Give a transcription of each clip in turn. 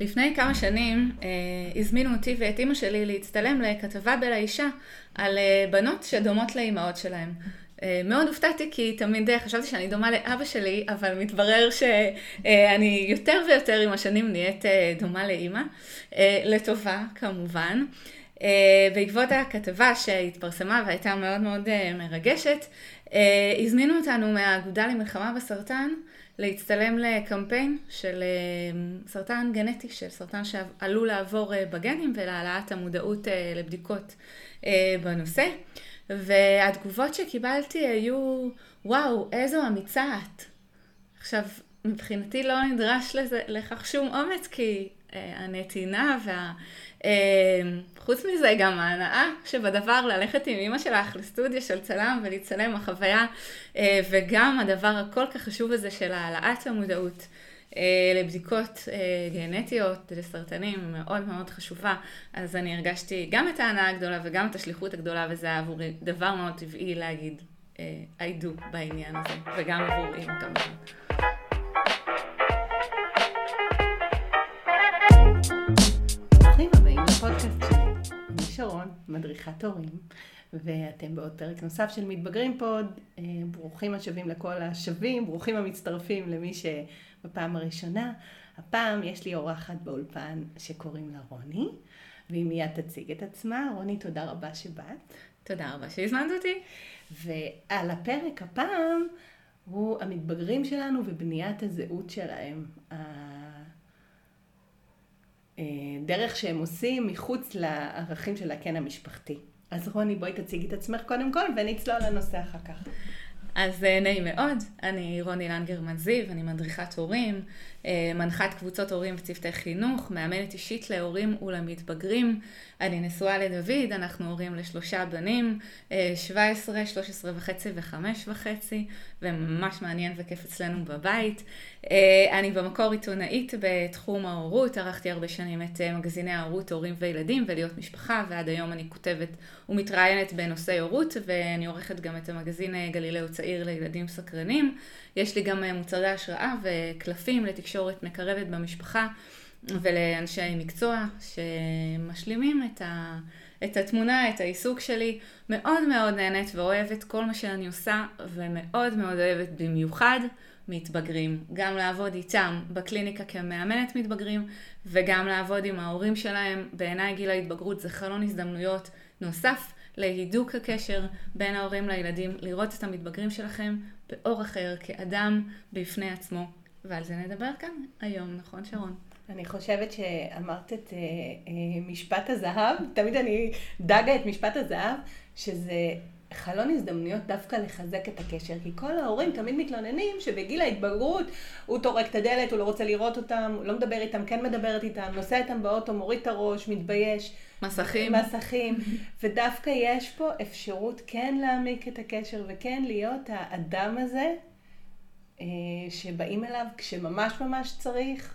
לפני כמה שנים אה, הזמינו אותי ואת אימא שלי להצטלם לכתבה בלאישה על אה, בנות שדומות לאימהות שלהן. אה, מאוד הופתעתי כי תמיד אה, חשבתי שאני דומה לאבא שלי, אבל מתברר שאני יותר ויותר עם השנים נהיית אה, דומה לאימא, אה, לטובה כמובן. אה, בעקבות הכתבה שהתפרסמה והייתה מאוד מאוד אה, מרגשת, אה, הזמינו אותנו מהאגודה למלחמה בסרטן להצטלם לקמפיין של סרטן גנטי, של סרטן שעלול לעבור בגנים ולהעלאת המודעות לבדיקות בנושא. והתגובות שקיבלתי היו, וואו, איזו אמיצה את. עכשיו, מבחינתי לא נדרש לזה, לכך שום אומץ, כי הנתינה וה... חוץ מזה, גם ההנאה שבדבר ללכת עם אמא שלך לסטודיו של צלם ולהצטלם החוויה, אה, וגם הדבר הכל כך חשוב הזה של העלאת המודעות. אה, לבדיקות אה, גנטיות, לסרטנים, מאוד מאוד חשובה. אז אני הרגשתי גם את ההנאה הגדולה וגם את השליחות הגדולה, וזה היה עבורי דבר מאוד טבעי להגיד I do בעניין הזה, וגם עבור אימא כמובן. שרון, מדריכת הורים, ואתם בעוד פרק נוסף של מתבגרים פוד. אה, ברוכים השבים לכל השבים, ברוכים המצטרפים למי שבפעם הראשונה. הפעם יש לי אורחת באולפן שקוראים לה רוני, והיא מיד תציג את עצמה. רוני, תודה רבה שבאת. תודה רבה שהזמנת אותי. ועל הפרק הפעם הוא המתבגרים שלנו ובניית הזהות שלהם. אה, דרך שהם עושים מחוץ לערכים של הקן המשפחתי. אז רוני, בואי תציגי את עצמך קודם כל ונצלול לנושא אחר כך. אז אה, נעים מאוד, אני רוני לנגרמן זיו, אני מדריכת הורים, אה, מנחת קבוצות הורים וצוותי חינוך, מאמנת אישית להורים ולמתבגרים. אני נשואה לדוד, אנחנו הורים לשלושה בנים, 17, 13 וחצי ו-5 וחצי, וממש מעניין וכיף אצלנו בבית. אה, אני במקור עיתונאית בתחום ההורות, ערכתי הרבה שנים את אה, מגזיני ההורות, הורים וילדים ולהיות משפחה, ועד היום אני כותבת ומתראיינת בנושאי הורות, ואני עורכת גם את המגזין גלילאו צעיר לילדים סקרנים. יש לי גם מוצרי השראה וקלפים לתקשורת מקרבת במשפחה. ולאנשי מקצוע שמשלימים את, ה, את התמונה, את העיסוק שלי. מאוד מאוד נהנית ואוהבת כל מה שאני עושה, ומאוד מאוד אוהבת במיוחד מתבגרים. גם לעבוד איתם בקליניקה כמאמנת מתבגרים, וגם לעבוד עם ההורים שלהם. בעיניי גיל ההתבגרות זה חלון הזדמנויות נוסף להידוק הקשר בין ההורים לילדים, לראות את המתבגרים שלכם באור אחר, כאדם בפני עצמו. ועל זה נדבר כאן היום, נכון שרון? אני חושבת שאמרת את אה, אה, משפט הזהב, תמיד אני דגה את משפט הזהב, שזה חלון הזדמנויות דווקא לחזק את הקשר, כי כל ההורים תמיד מתלוננים שבגיל ההתבגרות הוא טורק את הדלת, הוא לא רוצה לראות אותם, הוא לא מדבר איתם, כן מדברת איתם, נוסע איתם באוטו, מוריד את הראש, מתבייש. מסכים. מסכים. ודווקא יש פה אפשרות כן להעמיק את הקשר וכן להיות האדם הזה אה, שבאים אליו כשממש ממש צריך.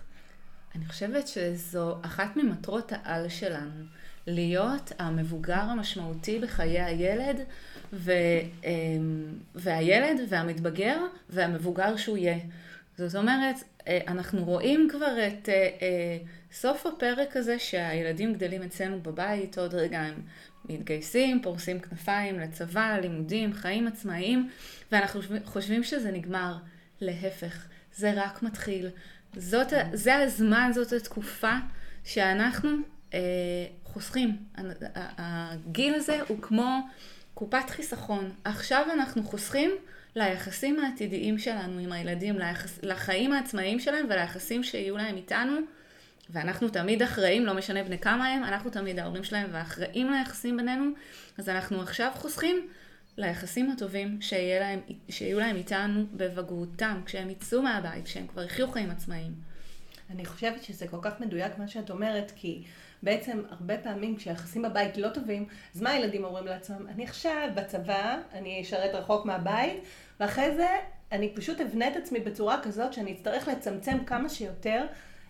אני חושבת שזו אחת ממטרות העל שלנו, להיות המבוגר המשמעותי בחיי הילד, ו, אמ, והילד והמתבגר והמבוגר שהוא יהיה. זאת אומרת, אה, אנחנו רואים כבר את אה, אה, סוף הפרק הזה שהילדים גדלים אצלנו בבית, עוד רגע הם מתגייסים, פורסים כנפיים לצבא, לימודים, חיים עצמאיים, ואנחנו חושבים שזה נגמר. להפך, זה רק מתחיל. זאת, זה הזמן, זאת התקופה שאנחנו אה, חוסכים. הגיל הזה הוא כמו קופת חיסכון. עכשיו אנחנו חוסכים ליחסים העתידיים שלנו עם הילדים, ליחס, לחיים העצמאיים שלהם וליחסים שיהיו להם איתנו. ואנחנו תמיד אחראים, לא משנה בני כמה הם, אנחנו תמיד ההורים שלהם ואחראים ליחסים בינינו, אז אנחנו עכשיו חוסכים ליחסים הטובים להם, שיהיו להם איתנו בבגרותם, כשהם יצאו מהבית, כשהם כבר יחיו חיים עצמאיים. אני חושבת שזה כל כך מדויק מה שאת אומרת, כי בעצם הרבה פעמים כשהיחסים בבית לא טובים, אז מה הילדים אומרים לעצמם? אני עכשיו בצבא, אני אשרת רחוק מהבית, ואחרי זה אני פשוט אבנה את עצמי בצורה כזאת שאני אצטרך לצמצם כמה שיותר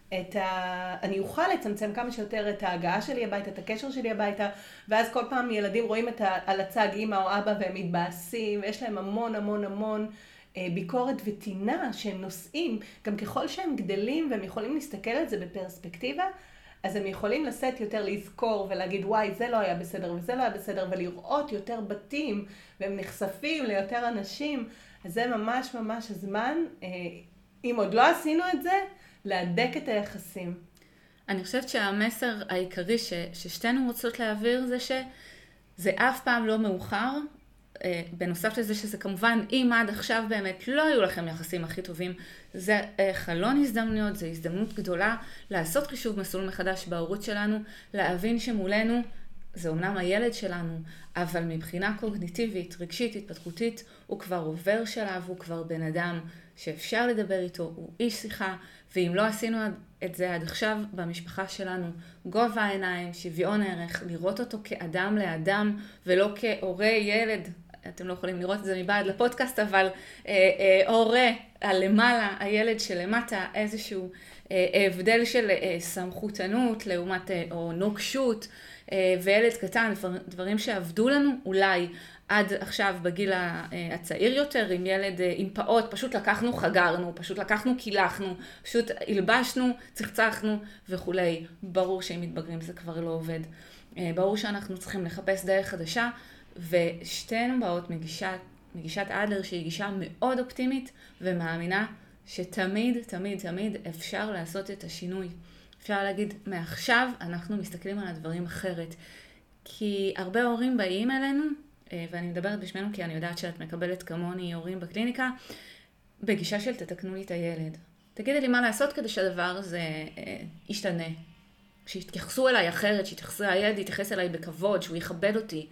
את ה... אני אוכל לצמצם כמה שיותר את ההגעה שלי הביתה, את הקשר שלי הביתה, ואז כל פעם ילדים רואים את ה... על הצג אימא או אבא והם מתבאסים, ויש להם המון המון המון אה, ביקורת וטינה שהם נושאים, גם ככל שהם גדלים והם יכולים להסתכל על זה בפרספקטיבה, אז הם יכולים לשאת יותר לזכור ולהגיד וואי זה לא היה בסדר וזה לא היה בסדר ולראות יותר בתים והם נחשפים ליותר אנשים, אז זה ממש ממש הזמן, אה, אם עוד לא עשינו את זה, להדק את היחסים. אני חושבת שהמסר העיקרי ש, ששתינו רוצות להעביר זה שזה אף פעם לא מאוחר בנוסף לזה שזה כמובן, אם עד עכשיו באמת לא היו לכם יחסים הכי טובים, זה אה, חלון הזדמנויות, זו הזדמנות גדולה לעשות חישוב מסלול מחדש בהורות שלנו, להבין שמולנו זה אומנם הילד שלנו, אבל מבחינה קוגניטיבית, רגשית, התפתחותית, הוא כבר עובר שלב, הוא כבר בן אדם שאפשר לדבר איתו, הוא איש שיחה, ואם לא עשינו את זה עד עכשיו במשפחה שלנו, גובה העיניים, שוויון הערך, לראות אותו כאדם לאדם ולא כהורה ילד אתם לא יכולים לראות את זה מבעד לפודקאסט, אבל אה, אה, הורה הלמעלה, הילד שלמטה, איזשהו אה, הבדל של אה, סמכותנות לעומת, אה, או נוקשות, אה, וילד קטן, דבר, דברים שעבדו לנו אולי עד עכשיו בגיל אה, הצעיר יותר, עם ילד, אה, עם פעוט, פשוט לקחנו, חגרנו, פשוט לקחנו, קילחנו, פשוט הלבשנו, צחצחנו וכולי. ברור שאם מתבגרים זה כבר לא עובד. ברור שאנחנו צריכים לחפש דרך חדשה. ושתינו באות מגישת, מגישת אדלר שהיא גישה מאוד אופטימית ומאמינה שתמיד, תמיד, תמיד אפשר לעשות את השינוי. אפשר להגיד, מעכשיו אנחנו מסתכלים על הדברים אחרת. כי הרבה הורים באים אלינו, אה, ואני מדברת בשמנו כי אני יודעת שאת מקבלת כמוני הורים בקליניקה, בגישה של תתקנו לי את הילד. תגידי לי מה לעשות כדי שהדבר הזה אה, ישתנה. שיתייחסו אליי אחרת, שיתייחסו, הילד יתייחס אליי בכבוד, שהוא יכבד אותי.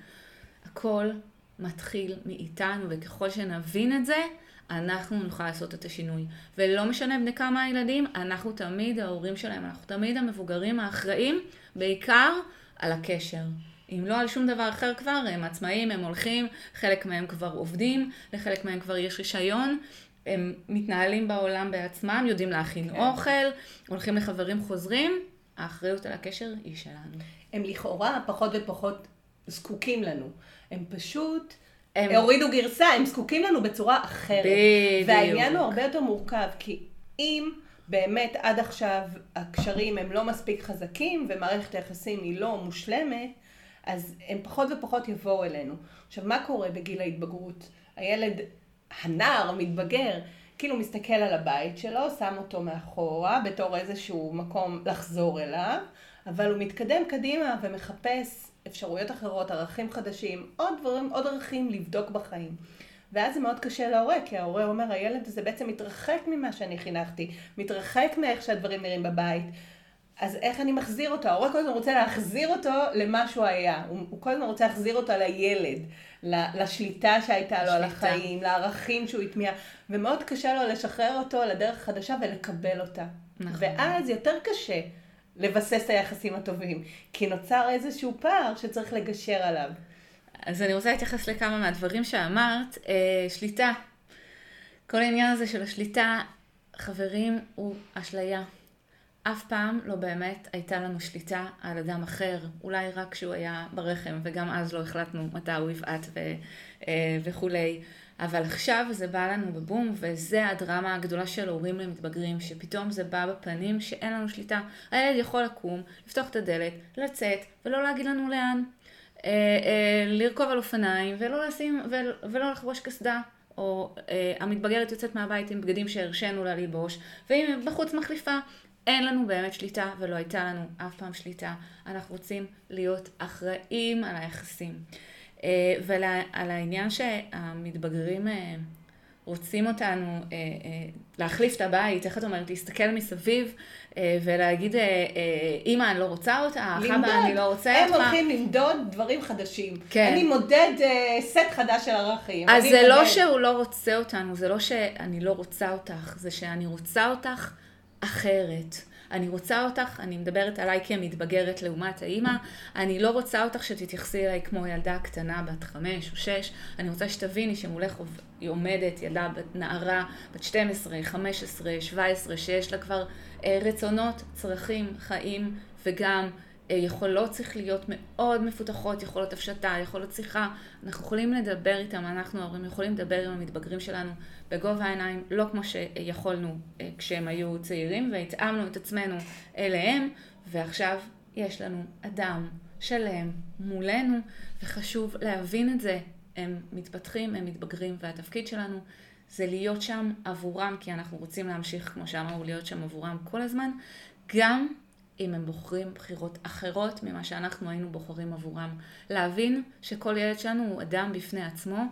הכל מתחיל מאיתנו, וככל שנבין את זה, אנחנו נוכל לעשות את השינוי. ולא משנה בני כמה הילדים, אנחנו תמיד ההורים שלהם, אנחנו תמיד המבוגרים האחראים, בעיקר על הקשר. אם לא על שום דבר אחר כבר, הם עצמאים, הם הולכים, חלק מהם כבר עובדים, לחלק מהם כבר יש רישיון, הם מתנהלים בעולם בעצמם, יודעים להכין כן. אוכל, הולכים לחברים חוזרים, האחריות על הקשר היא שלנו. הם לכאורה פחות ופחות זקוקים לנו. הם פשוט הם... הורידו גרסה, הם זקוקים לנו בצורה אחרת. בדיוק. והעניין הוא הרבה יותר מורכב, כי אם באמת עד עכשיו הקשרים הם לא מספיק חזקים ומערכת היחסים היא לא מושלמת, אז הם פחות ופחות יבואו אלינו. עכשיו, מה קורה בגיל ההתבגרות? הילד, הנער, מתבגר, כאילו מסתכל על הבית שלו, שם אותו מאחורה בתור איזשהו מקום לחזור אליו, אבל הוא מתקדם קדימה ומחפש אפשרויות אחרות, ערכים חדשים, עוד דברים, עוד ערכים לבדוק בחיים. ואז זה מאוד קשה להורה, כי ההורה אומר, הילד הזה בעצם מתרחק ממה שאני חינכתי, מתרחק מאיך שהדברים נראים בבית. אז איך אני מחזיר אותו? ההורה כל הזמן רוצה להחזיר אותו למה שהוא היה. הוא, הוא כל הזמן רוצה להחזיר אותו לילד, לשליטה שהייתה לו על החיים, לערכים שהוא הטמיע, ומאוד קשה לו לשחרר אותו לדרך חדשה ולקבל אותה. נכון. ואז יותר קשה לבסס את היחסים הטובים, כי נוצר איזשהו פער שצריך לגשר עליו. אז אני רוצה להתייחס לכמה מהדברים שאמרת. אה, שליטה. כל העניין הזה של השליטה, חברים, הוא אשליה. אף פעם לא באמת הייתה לנו שליטה על אדם אחר, אולי רק כשהוא היה ברחם, וגם אז לא החלטנו מתי הוא יבעט ו, אה, וכולי. אבל עכשיו זה בא לנו בבום, וזה הדרמה הגדולה של הורים למתבגרים, שפתאום זה בא בפנים שאין לנו שליטה. הילד יכול לקום, לפתוח את הדלת, לצאת, ולא להגיד לנו לאן. אה, אה, לרכוב על אופניים, ולא לשים, ולא לחבוש קסדה. או אה, המתבגרת יוצאת מהבית עם בגדים שהרשינו לה ללבוש, ואם בחוץ מחליפה, אין לנו באמת שליטה, ולא הייתה לנו אף פעם שליטה. אנחנו רוצים להיות אחראים על היחסים. אה, ועל העניין שהמתבגרים אה, רוצים אותנו אה, להחליף את הבית, איך את אומרת, להסתכל מסביב ולהגיד, אמא, אני לא רוצה אותך, אבא, אני לא רוצה אותך. הם הולכים למדוד דברים חדשים. כן. אני מודד סט חדש של ערכים. אז זה לא מודד. לא שהוא לא רוצה אותנו, זה לא שאני לא רוצה אותך, זה שאני רוצה אותך אחרת. אני רוצה אותך, אני מדברת עליי כמתבגרת לעומת האימא, אני לא רוצה אותך שתתייחסי אליי כמו ילדה קטנה בת חמש או שש, אני רוצה שתביני שמולך היא עומדת ילדה, נערה בת 12, 15, 17, שיש לה כבר אה, רצונות, צרכים, חיים וגם יכולות צריך להיות מאוד מפותחות, יכולות הפשטה, יכולות שיחה. אנחנו יכולים לדבר איתם, אנחנו ההורים יכולים לדבר עם המתבגרים שלנו בגובה העיניים, לא כמו שיכולנו כשהם היו צעירים, והתאמנו את עצמנו אליהם, ועכשיו יש לנו אדם שלם מולנו, וחשוב להבין את זה. הם מתפתחים, הם מתבגרים, והתפקיד שלנו זה להיות שם עבורם, כי אנחנו רוצים להמשיך, כמו שאמרנו, להיות שם עבורם כל הזמן, גם אם הם בוחרים בחירות אחרות ממה שאנחנו היינו בוחרים עבורם. להבין שכל ילד שלנו הוא אדם בפני עצמו,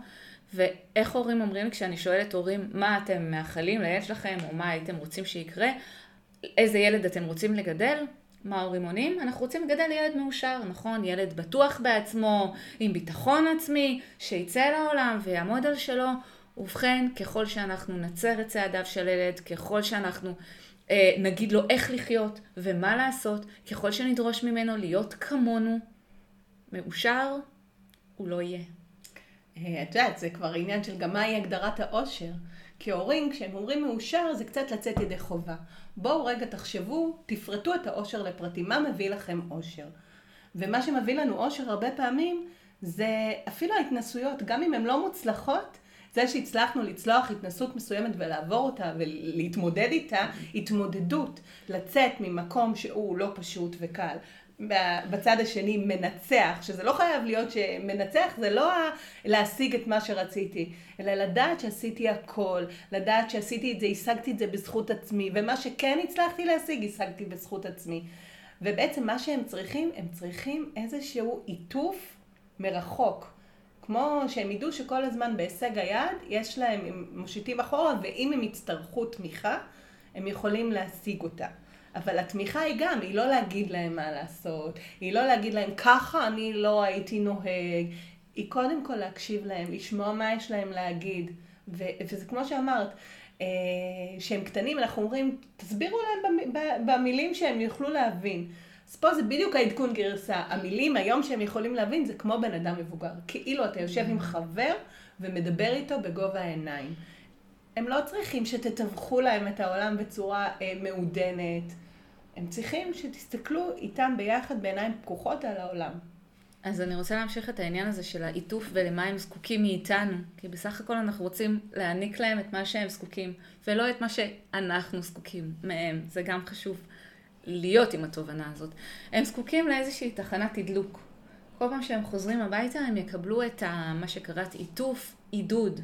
ואיך הורים אומרים כשאני שואלת הורים, מה אתם מאחלים לילד שלכם, או מה הייתם רוצים שיקרה, איזה ילד אתם רוצים לגדל? מה ההורים עונים? אנחנו רוצים לגדל ילד מאושר, נכון? ילד בטוח בעצמו, עם ביטחון עצמי, שיצא לעולם ויעמוד על שלו. ובכן, ככל שאנחנו נצר את צעדיו של ילד, ככל שאנחנו נגיד לו איך לחיות ומה לעשות, ככל שנדרוש ממנו להיות כמונו, מאושר, הוא לא יהיה. אה, את יודעת, זה כבר עניין של גם מהי הגדרת העושר. כי הורים, כשהם אומרים מאושר, זה קצת לצאת ידי חובה. בואו רגע תחשבו, תפרטו את העושר לפרטים. מה מביא לכם עושר? ומה שמביא לנו עושר הרבה פעמים, זה אפילו ההתנסויות, גם אם הן לא מוצלחות, זה שהצלחנו לצלוח התנסות מסוימת ולעבור אותה ולהתמודד איתה, התמודדות, לצאת ממקום שהוא לא פשוט וקל. בצד השני מנצח, שזה לא חייב להיות שמנצח, זה לא להשיג את מה שרציתי, אלא לדעת שעשיתי הכל, לדעת שעשיתי את זה, השגתי את זה בזכות עצמי, ומה שכן הצלחתי להשיג, השגתי בזכות עצמי. ובעצם מה שהם צריכים, הם צריכים איזשהו עיטוף מרחוק. כמו שהם ידעו שכל הזמן בהישג היד, יש להם, הם מושיטים אחורה, ואם הם יצטרכו תמיכה, הם יכולים להשיג אותה. אבל התמיכה היא גם, היא לא להגיד להם מה לעשות, היא לא להגיד להם ככה אני לא הייתי נוהג, היא קודם כל להקשיב להם, לשמוע מה יש להם להגיד. ו- וזה כמו שאמרת, אה, שהם קטנים, אנחנו אומרים, תסבירו להם במילים שהם יוכלו להבין. אז פה זה בדיוק העדכון גרסה. המילים היום שהם יכולים להבין זה כמו בן אדם מבוגר. כאילו אתה יושב עם חבר ומדבר איתו בגובה העיניים. הם לא צריכים שתתווכו להם את העולם בצורה אה, מעודנת. הם צריכים שתסתכלו איתם ביחד בעיניים פקוחות על העולם. אז אני רוצה להמשיך את העניין הזה של העיטוף ולמה הם זקוקים מאיתנו. כי בסך הכל אנחנו רוצים להעניק להם את מה שהם זקוקים, ולא את מה שאנחנו זקוקים מהם. זה גם חשוב להיות עם התובנה הזאת. הם זקוקים לאיזושהי תחנת תדלוק. כל פעם שהם חוזרים הביתה הם יקבלו את ה, מה שקראת עיטוף, עידוד.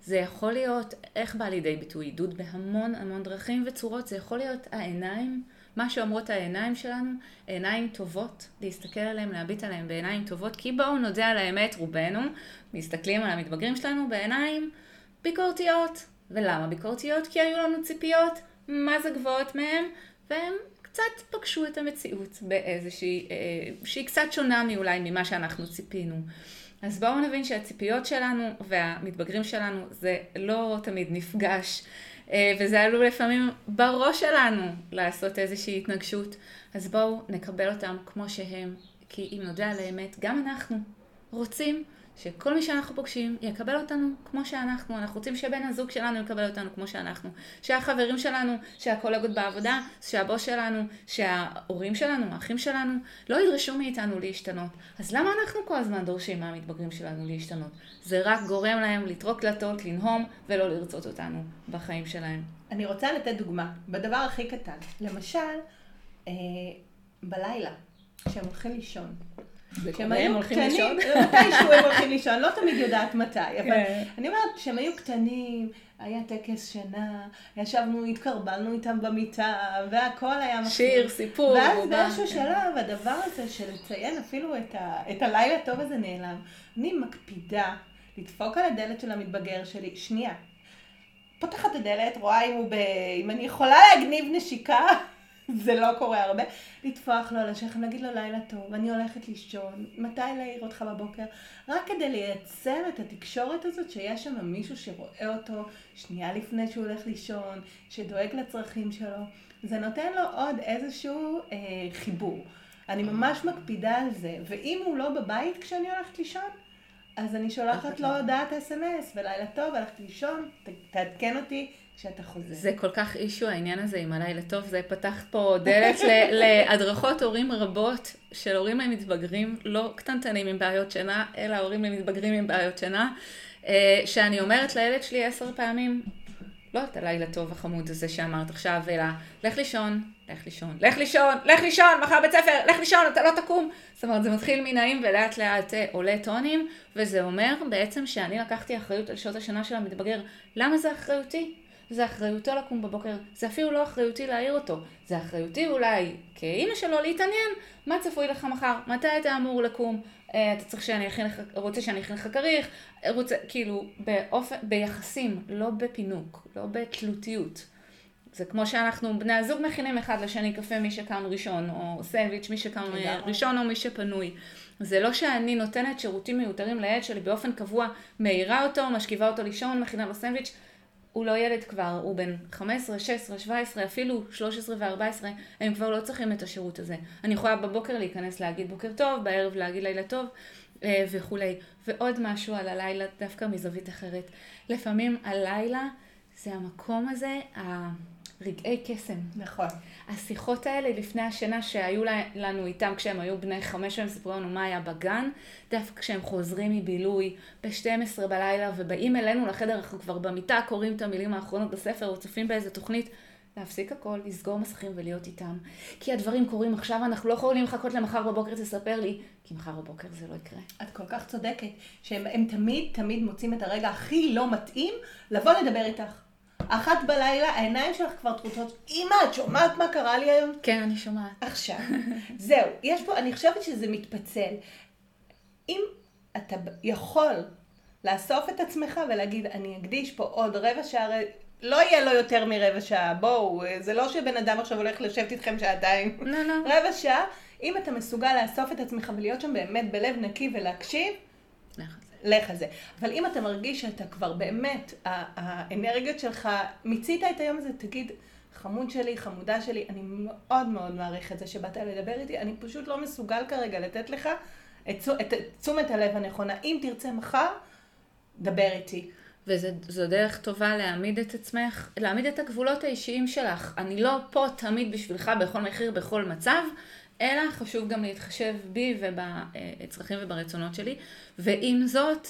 זה יכול להיות, איך בא לידי ביטוי עידוד? בהמון המון דרכים וצורות. זה יכול להיות העיניים, מה שאומרות העיניים שלנו, עיניים טובות, להסתכל עליהם, להביט עליהם בעיניים טובות, כי בואו נודה על האמת, רובנו מסתכלים על המתבגרים שלנו בעיניים ביקורתיות. ולמה ביקורתיות? כי היו לנו ציפיות, מה זה גבוהות מהם, והם קצת פגשו את המציאות באיזושהי, אה, שהיא קצת שונה מאולי ממה שאנחנו ציפינו. אז בואו נבין שהציפיות שלנו והמתבגרים שלנו זה לא תמיד נפגש, אה, וזה עלול לפעמים בראש שלנו לעשות איזושהי התנגשות. אז בואו נקבל אותם כמו שהם, כי אם נודה על האמת, גם אנחנו רוצים שכל מי שאנחנו פוגשים יקבל אותנו כמו שאנחנו. אנחנו רוצים שבן הזוג שלנו יקבל אותנו כמו שאנחנו. שהחברים שלנו, שהקולגות בעבודה, שהבוס שלנו, שההורים שלנו, האחים שלנו, לא ידרשו מאיתנו להשתנות. אז למה אנחנו כל הזמן דורשים מהמתבגרים שלנו להשתנות? זה רק גורם להם לטרוק דלתות, לנהום ולא לרצות אותנו בחיים שלהם. אני רוצה לתת דוגמה, בדבר הכי קטן. למשל, אה, בלילה, כשהם הולכים לישון. כשהם היו קטנים, מתישהו הם הולכים לישון, לא תמיד יודעת מתי, אבל כן. אני אומרת, כשהם היו קטנים, היה טקס שינה, ישבנו, התקרבלנו איתם במיטה, והכל היה מחזיר. שיר, סיפור. ואז באיזשהו שלב, הדבר הזה של לציין אפילו את, ה, את הלילה הטוב הזה נעלם. אני מקפידה לדפוק על הדלת של המתבגר שלי, שנייה. פותחת את הדלת, רואה אם ב... אם אני יכולה להגניב נשיקה. זה לא קורה הרבה, לטפוח לו על השכם, להגיד לו לילה טוב, אני הולכת לישון, מתי להעיר אותך בבוקר, רק כדי לייצר את התקשורת הזאת שיש שם מישהו שרואה אותו שנייה לפני שהוא הולך לישון, שדואג לצרכים שלו, זה נותן לו עוד איזשהו אה, חיבור. אני ממש מקפידה על זה, ואם הוא לא בבית כשאני הולכת לישון, אז אני שולחת לו הודעת אס.אם.אס, ולילה טוב, הלכתי לישון, תעדכן אותי כשאתה חוזר. זה כל כך אישו העניין הזה עם הלילה טוב, זה פתח פה דלת להדרכות הורים רבות של הורים למתבגרים, לא קטנטנים עם בעיות שינה, אלא הורים למתבגרים עם בעיות שינה, אה, שאני אומרת לילד שלי עשר פעמים, לא את הלילה טוב החמוד הזה שאמרת עכשיו, אלא לך לישון, לך לישון, לך לישון, לך לישון, מחר בית ספר, לך לישון, אתה לא תקום. זאת אומרת, זה מתחיל מנעים ולאט לאט אה, עולה טונים, וזה אומר בעצם שאני לקחתי אחריות על שעות השנה של המתבגר. למה זה אחריותי? זה אחריותו לקום בבוקר, זה אפילו לא אחריותי להעיר אותו, זה אחריותי אולי כאימא שלו להתעניין מה צפוי לך מחר, מתי אתה אמור לקום, אה, אתה צריך שאני אכין לך, רוצה שאני אכין לך כריך, רוצה, כאילו, באופן, ביחסים, לא בפינוק, לא בתלותיות. זה כמו שאנחנו, בני הזוג מכינים אחד לשני קפה מי שקם ראשון, או סנדוויץ' מי שקם ראשון או מי שפנוי. זה לא שאני נותנת שירותים מיותרים לילד שלי באופן קבוע, מעירה אותו, משכיבה אותו לישון, מכינה לו סנדוויץ'. הוא לא ילד כבר, הוא בן 15, 16, 17, אפילו 13 ו-14, הם כבר לא צריכים את השירות הזה. אני יכולה בבוקר להיכנס להגיד בוקר טוב, בערב להגיד לילה טוב אה, וכולי. ועוד משהו על הלילה, דווקא מזווית אחרת. לפעמים הלילה זה המקום הזה, רגעי קסם. נכון. השיחות האלה לפני השינה שהיו לנו איתם כשהם היו בני חמש והם סיפרו לנו מה היה בגן, דווקא כשהם חוזרים מבילוי ב-12 בלילה ובאים אלינו לחדר, אנחנו כבר במיטה קוראים את המילים האחרונות בספר או צופים באיזה תוכנית, להפסיק הכל, לסגור מסכים ולהיות איתם. כי הדברים קורים עכשיו, אנחנו לא יכולים לחכות למחר בבוקר תספר לי, כי מחר בבוקר זה לא יקרה. את כל כך צודקת, שהם תמיד תמיד מוצאים את הרגע הכי לא מתאים לבוא לדבר איתך. אחת בלילה, העיניים שלך כבר טרוטות. אמא, את שומעת מה קרה לי היום? כן, אני שומעת. עכשיו, זהו, יש פה, אני חושבת שזה מתפצל. אם אתה יכול לאסוף את עצמך ולהגיד, אני אקדיש פה עוד רבע שעה, לא יהיה לו יותר מרבע שעה, בואו, זה לא שבן אדם עכשיו הולך לשבת איתכם שעתיים. לא, לא. רבע שעה, אם אתה מסוגל לאסוף את עצמך ולהיות שם באמת בלב נקי ולהקשיב, לך על זה. אבל אם אתה מרגיש שאתה כבר באמת, האנרגיות שלך, מיצית את היום הזה, תגיד, חמוד שלי, חמודה שלי, אני מאוד מאוד מעריך את זה שבאת לדבר איתי, אני פשוט לא מסוגל כרגע לתת לך את, את תשומת הלב הנכונה. אם תרצה מחר, דבר איתי. וזו דרך טובה להעמיד את עצמך, להעמיד את הגבולות האישיים שלך. אני לא פה תמיד בשבילך בכל מחיר, בכל מצב, אלא חשוב גם להתחשב בי ובצרכים וברצונות שלי. ועם זאת,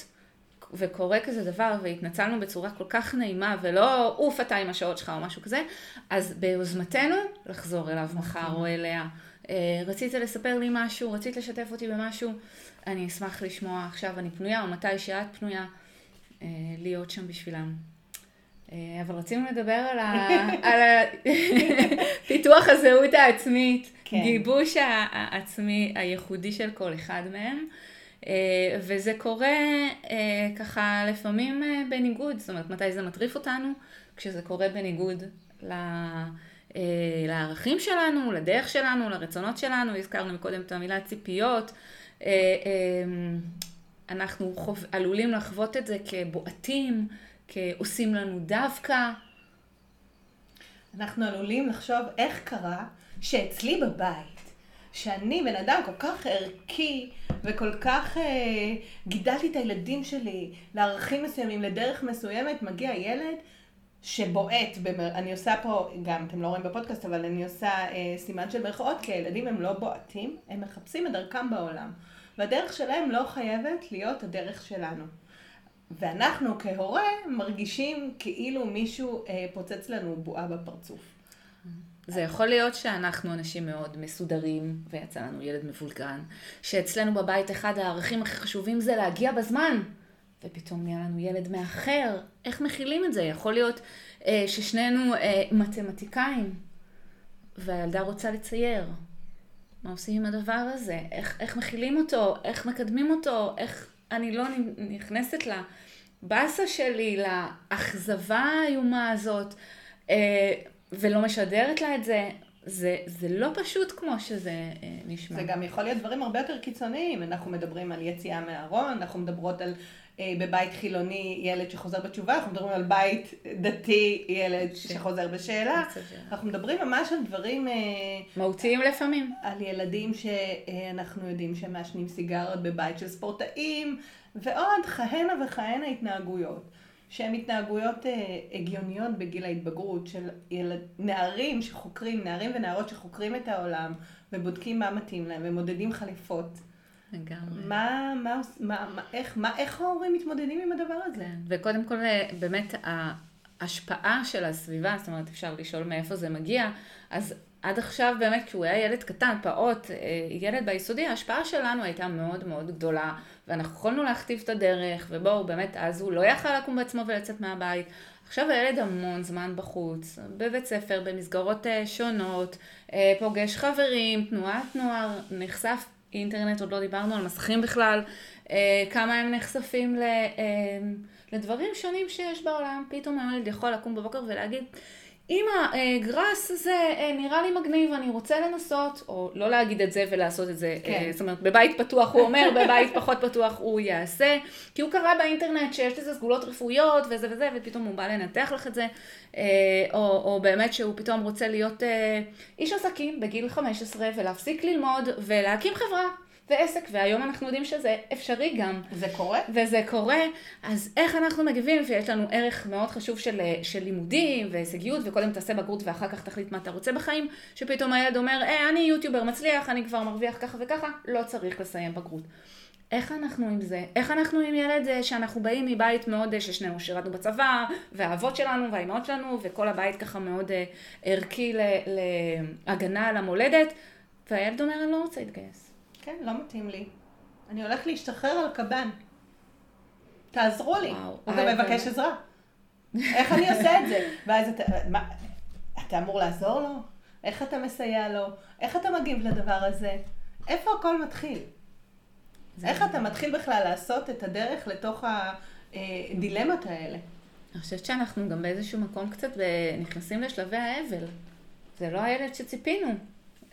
וקורה כזה דבר, והתנצלנו בצורה כל כך נעימה, ולא אוף אתה עם השעות שלך או משהו כזה, אז ביוזמתנו לחזור אליו מחר או אליה. אה, רצית לספר לי משהו, רצית לשתף אותי במשהו, אני אשמח לשמוע עכשיו, אני פנויה, או מתי שאת פנויה, אה, להיות שם בשבילם. אה, אבל רצינו לדבר על, ה... על פיתוח הזהות העצמית, כן. גיבוש העצמי הייחודי של כל אחד מהם. אה, וזה קורה אה, ככה לפעמים בניגוד, זאת אומרת, מתי זה מטריף אותנו? כשזה קורה בניגוד ל... לערכים שלנו, לדרך שלנו, לרצונות שלנו, הזכרנו קודם את המילה ציפיות. אנחנו חוב... עלולים לחוות את זה כבועטים, כעושים לנו דווקא. אנחנו עלולים לחשוב איך קרה שאצלי בבית, שאני בן אדם כל כך ערכי וכל כך אה, גידלתי את הילדים שלי לערכים מסוימים, לדרך מסוימת, מגיע ילד שבועט, במר... אני עושה פה, גם אתם לא רואים בפודקאסט, אבל אני עושה אה, סימן של מירכאות, כי הילדים הם לא בועטים, הם מחפשים את דרכם בעולם. והדרך שלהם לא חייבת להיות הדרך שלנו. ואנחנו כהורה מרגישים כאילו מישהו אה, פוצץ לנו בועה בפרצוף. זה יכול להיות שאנחנו אנשים מאוד מסודרים, ויצא לנו ילד מבולגן, שאצלנו בבית אחד הערכים הכי חשובים זה להגיע בזמן, ופתאום נהיה לנו ילד מאחר. איך מכילים את זה? יכול להיות אה, ששנינו אה, מתמטיקאים, והילדה רוצה לצייר. מה עושים עם הדבר הזה? איך, איך מכילים אותו? איך מקדמים אותו? איך אני לא נכנסת לבאסה שלי, לאכזבה האיומה הזאת, אה, ולא משדרת לה את זה. זה, זה לא פשוט כמו שזה אה, נשמע. זה גם יכול להיות דברים הרבה יותר קיצוניים. אנחנו מדברים על יציאה מהארון, אנחנו מדברות על אה, בבית חילוני ילד שחוזר בתשובה, אנחנו מדברים על בית דתי ילד ש... שחוזר בשאלה. אנחנו מדברים ממש על דברים... אה, מהותיים לפעמים. על ילדים שאנחנו יודעים שמעשנים סיגרות בבית של ספורטאים, ועוד כהנה וכהנה התנהגויות. שהן התנהגויות אה, הגיוניות בגיל ההתבגרות, של ילד, נערים שחוקרים, נערים ונערות שחוקרים את העולם ובודקים מה מתאים להם ומודדים חליפות. לגמרי. מה, מה, מה, מה, איך, מה, איך ההורים מתמודדים עם הדבר הזה? כן, וקודם כל, אה, באמת, ההשפעה של הסביבה, זאת אומרת, אפשר לשאול מאיפה זה מגיע, אז עד עכשיו באמת כשהוא היה ילד קטן, פעוט, אה, ילד ביסודי, ההשפעה שלנו הייתה מאוד מאוד גדולה, ואנחנו יכולנו להכתיב את הדרך, ובואו, באמת, אז הוא לא יכל לקום בעצמו ולצאת מהבית. עכשיו הילד המון זמן בחוץ, בבית ספר, במסגרות אה, שונות, אה, פוגש חברים, תנועת נוער, נחשף אינטרנט, עוד לא דיברנו על מסכים בכלל, כמה הם נחשפים. לדברים שונים שיש בעולם. פתאום הילד יכול לקום בבוקר ולהגיד, אם הגראס הזה אה, נראה לי מגניב, אני רוצה לנסות, או לא להגיד את זה ולעשות את זה, אה, כן. זאת אומרת, בבית פתוח הוא אומר, בבית פחות פתוח הוא יעשה, כי הוא קרא באינטרנט שיש לזה סגולות רפואיות וזה וזה, ופתאום הוא בא לנתח לך את זה, אה, או, או באמת שהוא פתאום רוצה להיות איש עסקים בגיל 15 ולהפסיק ללמוד ולהקים חברה. ועסק, והיום אנחנו יודעים שזה אפשרי גם. זה קורה? וזה קורה, אז איך אנחנו מגיבים, ויש לנו ערך מאוד חשוב של, של לימודים והישגיות, וקודם תעשה בגרות ואחר כך תחליט מה אתה רוצה בחיים, שפתאום הילד אומר, אה, אני יוטיובר מצליח, אני כבר מרוויח ככה וככה, לא צריך לסיים בגרות. איך אנחנו עם זה? איך אנחנו עם ילד אה, שאנחנו באים מבית מאוד, אה, ששנינו שירתנו בצבא, והאבות שלנו והאימהות שלנו, וכל הבית ככה מאוד אה, ערכי להגנה על המולדת, והילד אומר, אני לא רוצה להתגייס. כן, לא מתאים לי. אני הולך להשתחרר על קב"ן. תעזרו לי. וואו, הוא גם מבקש עזרה. איך אני עושה את זה? ואז אתה, מה, אתה אמור לעזור לו? איך אתה מסייע לו? איך אתה מגיב לדבר הזה? איפה הכל מתחיל? איך אתה מתחיל בכלל לעשות את הדרך לתוך הדילמות האלה? אני חושבת שאנחנו גם באיזשהו מקום קצת נכנסים לשלבי האבל. זה לא הילד שציפינו.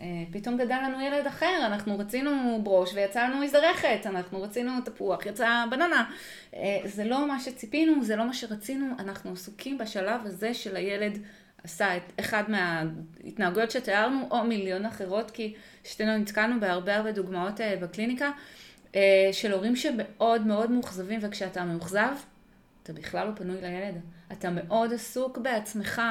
אה, פתאום גדל לנו ילד אחר, אנחנו רצינו ברוש ויצא לנו מזדרכת, אנחנו רצינו תפוח, יצא בננה. אה, זה לא מה שציפינו, זה לא מה שרצינו, אנחנו עסוקים בשלב הזה של הילד עשה את אחד מההתנהגויות שתיארנו, או מיליון אחרות, כי שתינו נתקלנו בהרבה הרבה דוגמאות אה, בקליניקה, של הורים שמאוד מאוד מאוכזבים, וכשאתה מאוכזב, אתה בכלל לא פנוי לילד. אתה מאוד עסוק בעצמך.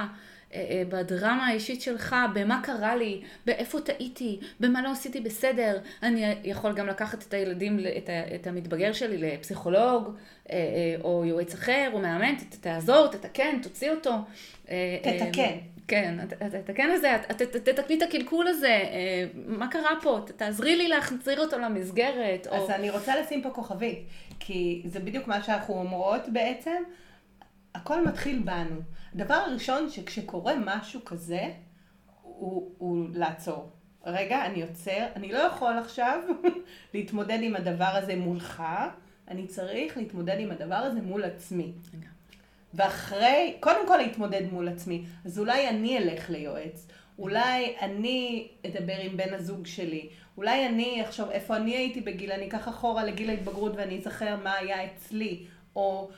אה, אה, בדרמה האישית שלך, במה קרה לי, באיפה טעיתי, במה לא עשיתי בסדר. אני יכול גם לקחת את הילדים, את, את המתבגר שלי לפסיכולוג, אה, או יועץ אחר, או מאמן, תעזור, תתקן, תוציא אותו. תתקן. כן, תתקן לזה, תתקני את הקלקול הזה, מה קרה פה, תעזרי לי להחזיר אותו למסגרת. אז. אני רוצה לשים פה כוכבית, כי זה בדיוק מה שאנחנו אומרות בעצם, הכל מתחיל בנו. הדבר הראשון שכשקורה משהו כזה, הוא, הוא לעצור. רגע, אני עוצר, אני לא יכול עכשיו להתמודד עם הדבר הזה מולך, אני צריך להתמודד עם הדבר הזה מול עצמי. ואחרי, קודם כל להתמודד מול עצמי, אז אולי אני אלך ליועץ, אולי אני אדבר עם בן הזוג שלי, אולי אני אחשוב איפה אני הייתי בגיל, אני אקח אחורה לגיל ההתבגרות ואני אזכר מה היה אצלי, או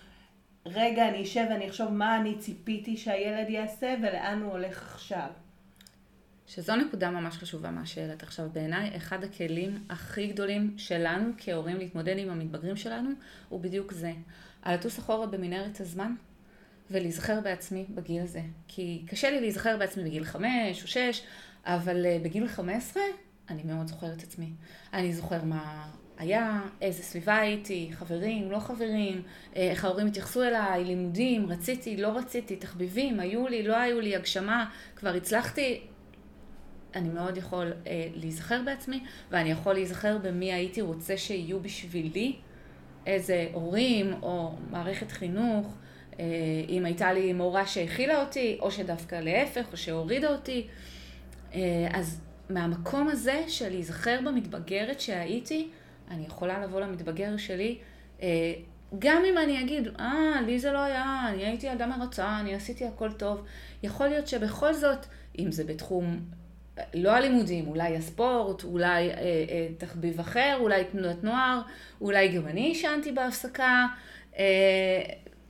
רגע, אני אשב ואני אחשוב מה אני ציפיתי שהילד יעשה ולאן הוא הולך עכשיו. שזו נקודה ממש חשובה מה שהעלית עכשיו. בעיניי, אחד הכלים הכי גדולים שלנו כהורים להתמודד עם המתבגרים שלנו, הוא בדיוק זה. על לטוס אחורה במנהרת הזמן ולהיזכר בעצמי בגיל הזה. כי קשה לי להיזכר בעצמי בגיל חמש או שש, אבל אה, בגיל חמש עשרה אני מאוד זוכרת את עצמי. אני זוכר מה היה, איזה סביבה הייתי, חברים, לא חברים, אה, איך ההורים התייחסו אליי, לימודים, רציתי, לא רציתי, תחביבים, היו לי, לא היו לי, הגשמה, כבר הצלחתי. אני מאוד יכול אה, להיזכר בעצמי, ואני יכול להיזכר במי הייתי רוצה שיהיו בשבילי, איזה הורים או מערכת חינוך, אה, אם הייתה לי מורה שהכילה אותי, או שדווקא להפך, או שהורידה אותי. אה, אז מהמקום הזה של להיזכר במתבגרת שהייתי, אני יכולה לבוא למתבגר שלי, אה, גם אם אני אגיד, אה, לי זה לא היה, אני הייתי אדם מרצה, אני עשיתי הכל טוב, יכול להיות שבכל זאת, אם זה בתחום, לא הלימודים, אולי הספורט, אולי אה, אה, תחביב אחר, אולי תנועת נוער, אולי גם אני עישנתי בהפסקה, אה,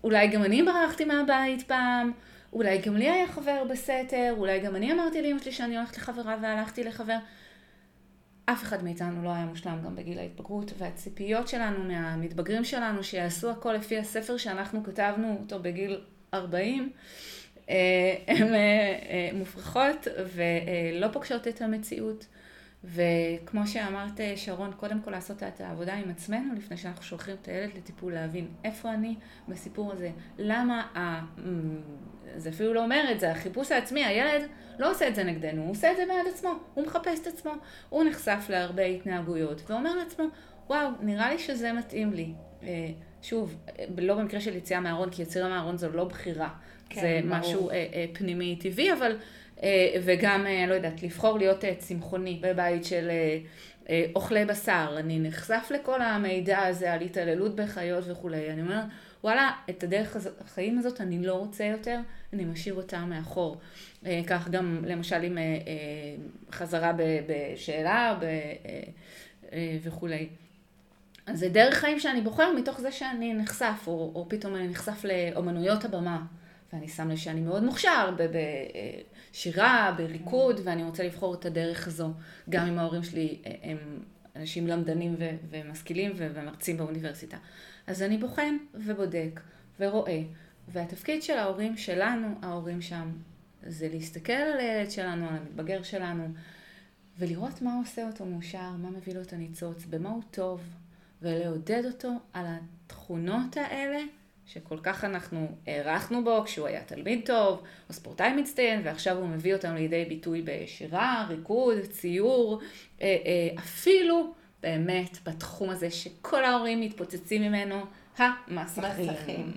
אולי גם אני ברחתי מהבית פעם, אולי גם לי היה חבר בסתר, אולי גם אני אמרתי לאמא שלי שאני הולכת לחברה והלכתי לחבר. אף אחד מאיתנו לא היה מושלם גם בגיל ההתבגרות, והציפיות שלנו מהמתבגרים שלנו שיעשו הכל לפי הספר שאנחנו כתבנו אותו בגיל 40, הן מופרכות ולא פוגשות את המציאות. וכמו שאמרת, שרון, קודם כל לעשות את העבודה עם עצמנו לפני שאנחנו שולחים את הילד לטיפול, להבין איפה אני בסיפור הזה, למה. זה אפילו לא אומר את זה, החיפוש העצמי, הילד לא עושה את זה נגדנו, הוא עושה את זה בעד עצמו, הוא מחפש את עצמו, הוא נחשף להרבה התנהגויות, ואומר לעצמו, וואו, נראה לי שזה מתאים לי. אה, שוב, לא במקרה של יציאה מהארון, כי יציאה מהארון זו לא בחירה, כן, זה ברור. משהו אה, אה, פנימי טבעי, אבל אה, וגם, אה, לא יודעת, לבחור להיות אה, צמחוני בבית של אוכלי בשר. אני נחשף לכל המידע הזה על התעללות בחיות וכולי. אני אומרת, וואלה, את הדרך החיים הזאת אני לא רוצה יותר, אני משאיר אותה מאחור. כך גם למשל עם חזרה בשאלה וכולי. אז זה דרך חיים שאני בוחר מתוך זה שאני נחשף, או, או פתאום אני נחשף לאומנויות הבמה. ואני שם לב שאני מאוד מוכשר בשירה, בריקוד, ואני רוצה לבחור את הדרך הזו, גם אם ההורים שלי אה, הם אנשים למדנים ו- ומשכילים ו- ומרצים באוניברסיטה. אז אני בוחן ובודק ורואה, והתפקיד של ההורים שלנו, ההורים שם, זה להסתכל על הילד שלנו, על המתבגר שלנו, ולראות מה עושה אותו מאושר, מה מביא לו את הניצוץ, במה הוא טוב, ולעודד אותו על התכונות האלה שכל כך אנחנו הערכנו בו כשהוא היה תלמיד טוב, או ספורטאי מצטיין, ועכשיו הוא מביא אותנו לידי ביטוי בשירה, ריקוד, ציור, אה, אה, אפילו באמת בתחום הזה שכל ההורים מתפוצצים ממנו, המסכים. מסכים.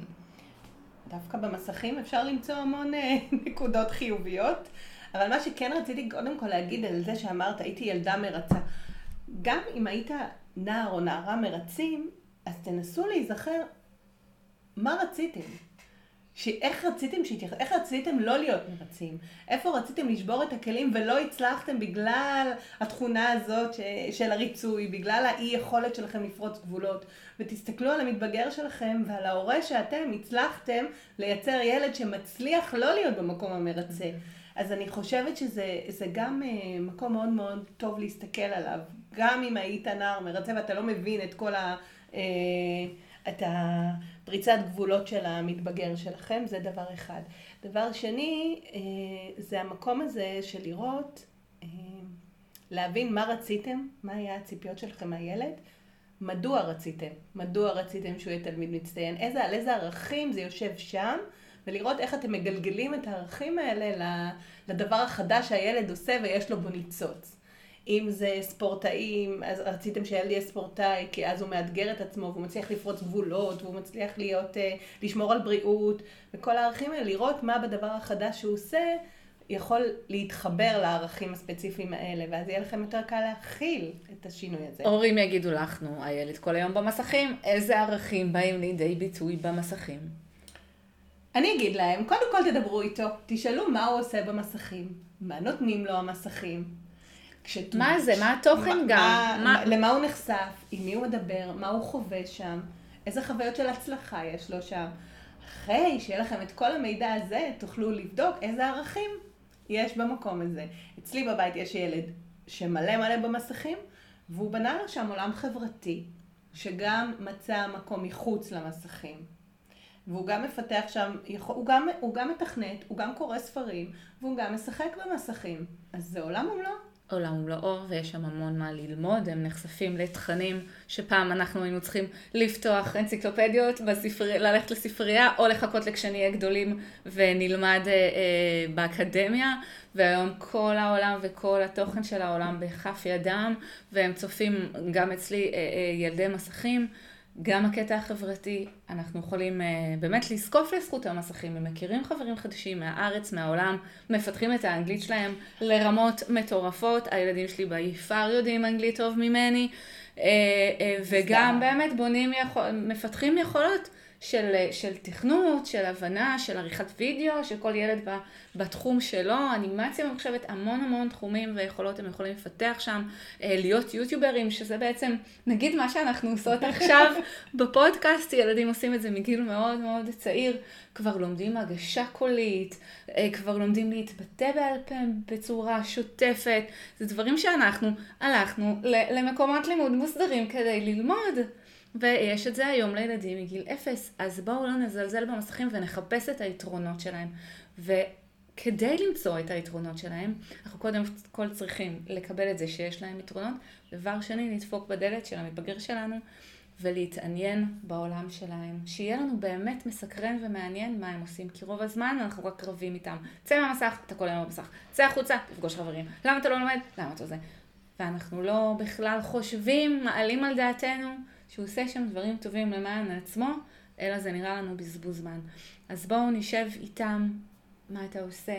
דווקא במסכים אפשר למצוא המון אה, נקודות חיוביות, אבל מה שכן רציתי קודם כל להגיד על זה שאמרת, הייתי ילדה מרצה. גם אם היית נער או נערה מרצים, אז תנסו להיזכר מה רציתם? איך רציתם שיתייחס, איך רציתם לא להיות מרצים? איפה רציתם לשבור את הכלים ולא הצלחתם בגלל התכונה הזאת ש, של הריצוי, בגלל האי יכולת שלכם לפרוץ גבולות? ותסתכלו על המתבגר שלכם ועל ההורה שאתם הצלחתם לייצר ילד שמצליח לא להיות במקום המרצה. אז אני חושבת שזה גם uh, מקום מאוד מאוד טוב להסתכל עליו. גם אם היית נער מרצה ואתה לא מבין את כל ה... Uh, את הפריצת גבולות של המתבגר שלכם, זה דבר אחד. דבר שני, אה, זה המקום הזה של לראות, אה, להבין מה רציתם, מה היה הציפיות שלכם מהילד, מדוע רציתם, מדוע רציתם שהוא יהיה תלמיד מצטיין, איזה, על איזה ערכים זה יושב שם, ולראות איך אתם מגלגלים את הערכים האלה לדבר החדש שהילד עושה ויש לו בו ניצוץ. אם זה ספורטאים, אז רציתם שהילד יהיה ספורטאי, כי אז הוא מאתגר את עצמו, והוא מצליח לפרוץ גבולות, והוא מצליח להיות, אה, לשמור על בריאות, וכל הערכים האלה, לראות מה בדבר החדש שהוא עושה, יכול להתחבר לערכים הספציפיים האלה, ואז יהיה לכם יותר קל להכיל את השינוי הזה. הורים יגידו לך, נו, הילד כל היום במסכים, איזה ערכים באים לידי ביטוי במסכים? אני אגיד להם, קודם כל תדברו איתו, תשאלו מה הוא עושה במסכים, מה נותנים לו המסכים, כשת... מה זה? מה התוכן מה, גם? מה, מה... למה הוא נחשף? עם מי הוא מדבר? מה הוא חווה שם? איזה חוויות של הצלחה יש לו שם? אחרי שיהיה לכם את כל המידע הזה, תוכלו לבדוק איזה ערכים יש במקום הזה. אצלי בבית יש ילד שמלא מלא במסכים, והוא בנה לו שם עולם חברתי, שגם מצא מקום מחוץ למסכים. והוא גם מפתח שם, הוא גם, הוא גם מתכנת, הוא גם קורא ספרים, והוא גם משחק במסכים. אז זה עולם ומלואו. עולם ומלואו, ויש שם המון מה ללמוד, הם נחשפים לתכנים שפעם אנחנו היינו צריכים לפתוח אנציקלופדיות, בספר... ללכת לספרייה, או לחכות לכשנהיה גדולים ונלמד אה, אה, באקדמיה, והיום כל העולם וכל התוכן של העולם בכף ידם, והם צופים גם אצלי אה, אה, ילדי מסכים. גם הקטע החברתי, אנחנו יכולים uh, באמת לזקוף לזכות המסכים, הם מכירים חברים חדשים מהארץ, מהעולם, מפתחים את האנגלית שלהם לרמות מטורפות, הילדים שלי ביפר יודעים אנגלית טוב ממני, uh, uh, וגם באמת בונים, יכול, מפתחים יכולות של, של תכנות, של הבנה, של עריכת וידאו, של כל ילד בתחום שלו, אנימציה ממוחשבת, המון המון תחומים ויכולות הם יכולים לפתח שם, אה, להיות יוטיוברים, שזה בעצם, נגיד מה שאנחנו עושות עכשיו בפודקאסט, ילדים עושים את זה מגיל מאוד מאוד צעיר, כבר לומדים הגשה קולית, אה, כבר לומדים להתבטא בעל פה בצורה שוטפת, זה דברים שאנחנו הלכנו למקומות לימוד מוסדרים כדי ללמוד. ויש את זה היום לילדים מגיל אפס, אז בואו לא נזלזל במסכים ונחפש את היתרונות שלהם. וכדי למצוא את היתרונות שלהם, אנחנו קודם כל צריכים לקבל את זה שיש להם יתרונות. דבר שני, לדפוק בדלת של המתבגר שלנו ולהתעניין בעולם שלהם. שיהיה לנו באמת מסקרן ומעניין מה הם עושים, כי רוב הזמן אנחנו רק רבים איתם. צא מהמסך, אתה כל היום במסך. צא החוצה, תפגוש חברים. למה אתה לא לומד? למה אתה זה? ואנחנו לא בכלל חושבים, מעלים על דעתנו. שהוא עושה שם דברים טובים למען עצמו, אלא זה נראה לנו בזבוז זמן. אז בואו נשב איתם, מה אתה עושה,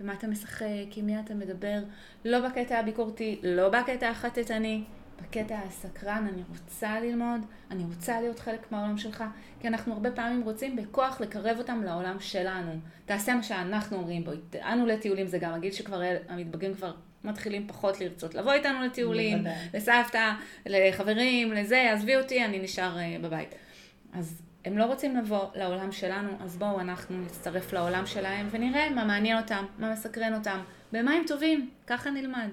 במה אתה משחק, עם מי אתה מדבר, לא בקטע הביקורתי, לא בקטע החטטני, בקטע הסקרן, אני רוצה ללמוד, אני רוצה להיות חלק מהעולם שלך, כי אנחנו הרבה פעמים רוצים בכוח לקרב אותם לעולם שלנו. תעשה מה שאנחנו אומרים, בואי, אנו לטיולים, זה גם הגיל שכבר המתבגרים כבר מתחילים פחות לרצות לבוא איתנו לטיולים. לסבתא, לחברים, לזה, עזבי אותי, אני נשאר uh, בבית. אז הם לא רוצים לבוא לעולם שלנו, אז בואו אנחנו נצטרף לעולם שלהם ונראה מה מעניין אותם, מה מסקרן אותם, במה הם טובים, ככה נלמד.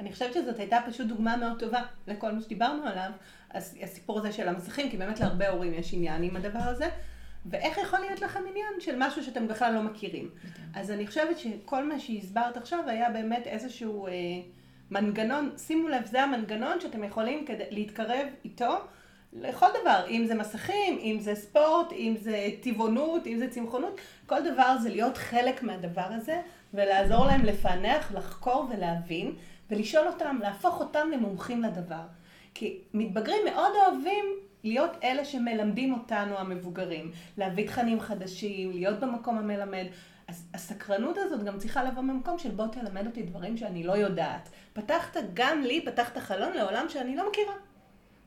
אני חושבת שזאת הייתה פשוט דוגמה מאוד טובה לכל מה שדיברנו עליו, הסיפור הזה של המסכים, כי באמת להרבה הורים יש עניין עם הדבר הזה. ואיך יכול להיות לכם עניין של משהו שאתם בכלל לא מכירים. אז אני חושבת שכל מה שהסברת עכשיו היה באמת איזשהו אה, מנגנון, שימו לב, זה המנגנון שאתם יכולים כדי להתקרב איתו לכל דבר, אם זה מסכים, אם זה ספורט, אם זה טבעונות, אם זה צמחונות, כל דבר זה להיות חלק מהדבר הזה ולעזור להם לפענח, לחקור ולהבין ולשאול אותם, להפוך אותם למומחים לדבר. כי מתבגרים מאוד אוהבים להיות אלה שמלמדים אותנו המבוגרים, להביא תכנים חדשים, להיות במקום המלמד. אז הסקרנות הזאת גם צריכה לבוא ממקום של בוא תלמד אותי דברים שאני לא יודעת. פתחת גם לי, פתחת חלון לעולם שאני לא מכירה.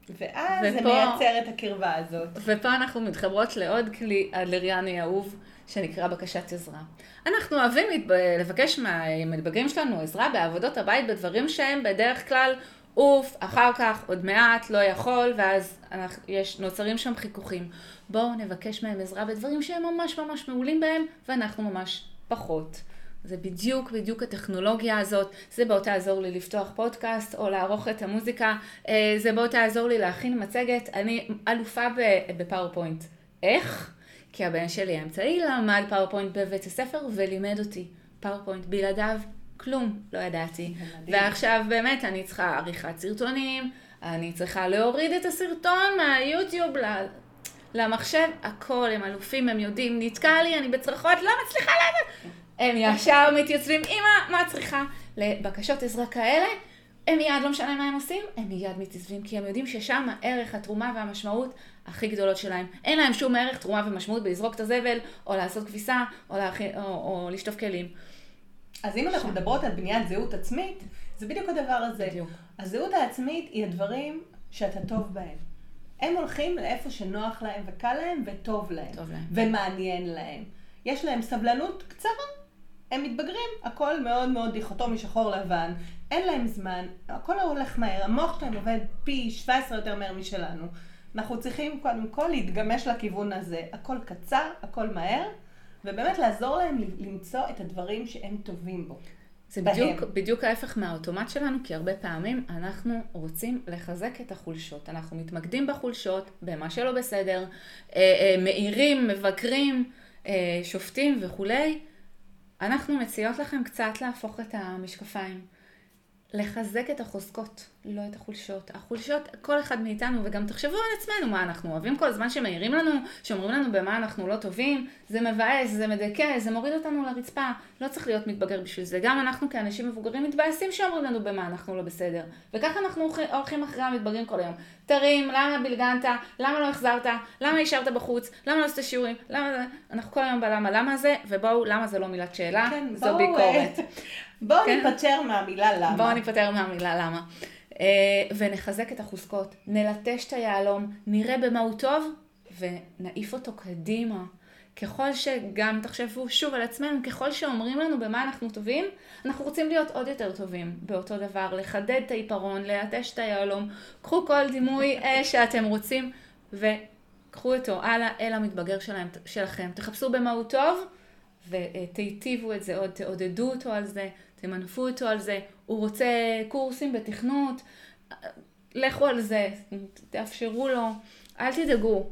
ואז ופה, זה מייצר את הקרבה הזאת. ופה אנחנו מתחברות לעוד כלי אדלריאני אהוב, שנקרא בקשת עזרה. אנחנו אוהבים לבקש מהמתבגרים שלנו עזרה בעבודות הבית, בדברים שהם בדרך כלל אוף, אחר כך, עוד מעט, לא יכול, ואז אנחנו, יש, נוצרים שם חיכוכים. בואו נבקש מהם עזרה בדברים שהם ממש ממש מעולים בהם, ואנחנו ממש פחות. זה בדיוק בדיוק הטכנולוגיה הזאת, זה בוא תעזור לי לפתוח פודקאסט או לערוך את המוזיקה, אה, זה בוא תעזור לי להכין מצגת, אני אלופה ב PowerPoint. איך? כי הבן שלי האמצעי למד PowerPoint בבית הספר ולימד אותי. PowerPoint בלעדיו כלום לא ידעתי. ועכשיו באמת אני צריכה עריכת סרטונים, אני צריכה להוריד את הסרטון מהיוטיוב למחשב, הכל, הם אלופים, הם יודעים, נתקע לי, אני בצרחות, לא מצליחה לדעת. הם ישר מתייצבים, אמא, מה צריכה? לבקשות עזרה כאלה, הם מיד, לא משנה מה הם עושים, הם מיד מתייצבים, כי הם יודעים ששם הערך, התרומה והמשמעות הכי גדולות שלהם. אין להם שום ערך, תרומה ומשמעות בלזרוק את הזבל, או לעשות כביסה, או, להכין, או, או לשטוף כלים. אז אם אנחנו מדברות על בניית זהות עצמית, זה בדיוק הדבר הזה. בדיוק. הזהות העצמית היא הדברים שאתה טוב בהם. הם הולכים לאיפה שנוח להם וקל להם וטוב להם. טוב להם. ומעניין להם. יש להם סבלנות קצרה. הם מתבגרים, הכל מאוד מאוד דיכוטומי שחור לבן, אין להם זמן, הכל הולך מהר, המוח שלהם עובד פי 17 יותר מהר משלנו. אנחנו צריכים קודם כל להתגמש לכיוון הזה, הכל קצר, הכל מהר, ובאמת לעזור להם למצוא את הדברים שהם טובים בו. זה בדיוק, בדיוק ההפך מהאוטומט שלנו, כי הרבה פעמים אנחנו רוצים לחזק את החולשות. אנחנו מתמקדים בחולשות, במה שלא בסדר, אה, אה, מאירים, מבקרים, אה, שופטים וכולי. אנחנו מציעות לכם קצת להפוך את המשקפיים. לחזק את החוזקות, לא את החולשות. החולשות, כל אחד מאיתנו, וגם תחשבו על עצמנו, מה אנחנו אוהבים כל הזמן שמעירים לנו, שאומרים לנו במה אנחנו לא טובים, זה מבאס, זה מדכא, זה מוריד אותנו לרצפה. לא צריך להיות מתבגר בשביל זה. גם אנחנו כאנשים מבוגרים מתבאסים שאומרים לנו במה אנחנו לא בסדר. וככה אנחנו הולכים אחרי המתבגרים כל היום. תרים, למה בלגנת, למה לא החזרת, למה השארת בחוץ, למה לא עשית שיעורים, למה זה... אנחנו כל היום בלמה למה זה, ובואו, למה זה לא מילת שאלה, כן, זו ביקורת. בואו כן? ניפטר מהמילה למה. בואו ניפטר מהמילה למה. Uh, ונחזק את החוזקות, נלטש את היהלום, נראה במה הוא טוב, ונעיף אותו קדימה. ככל שגם תחשבו שוב על עצמנו, ככל שאומרים לנו במה אנחנו טובים, אנחנו רוצים להיות עוד יותר טובים באותו דבר, לחדד את העיפרון, ללטש את היהלום, קחו כל דימוי אה, שאתם רוצים וקחו אותו הלאה אל המתבגר שלהם, שלכם. תחפשו במה הוא טוב ותיטיבו את זה עוד, תעודדו אותו על זה, תמנפו אותו על זה. הוא רוצה קורסים בתכנות, לכו על זה, תאפשרו לו. אל תדאגו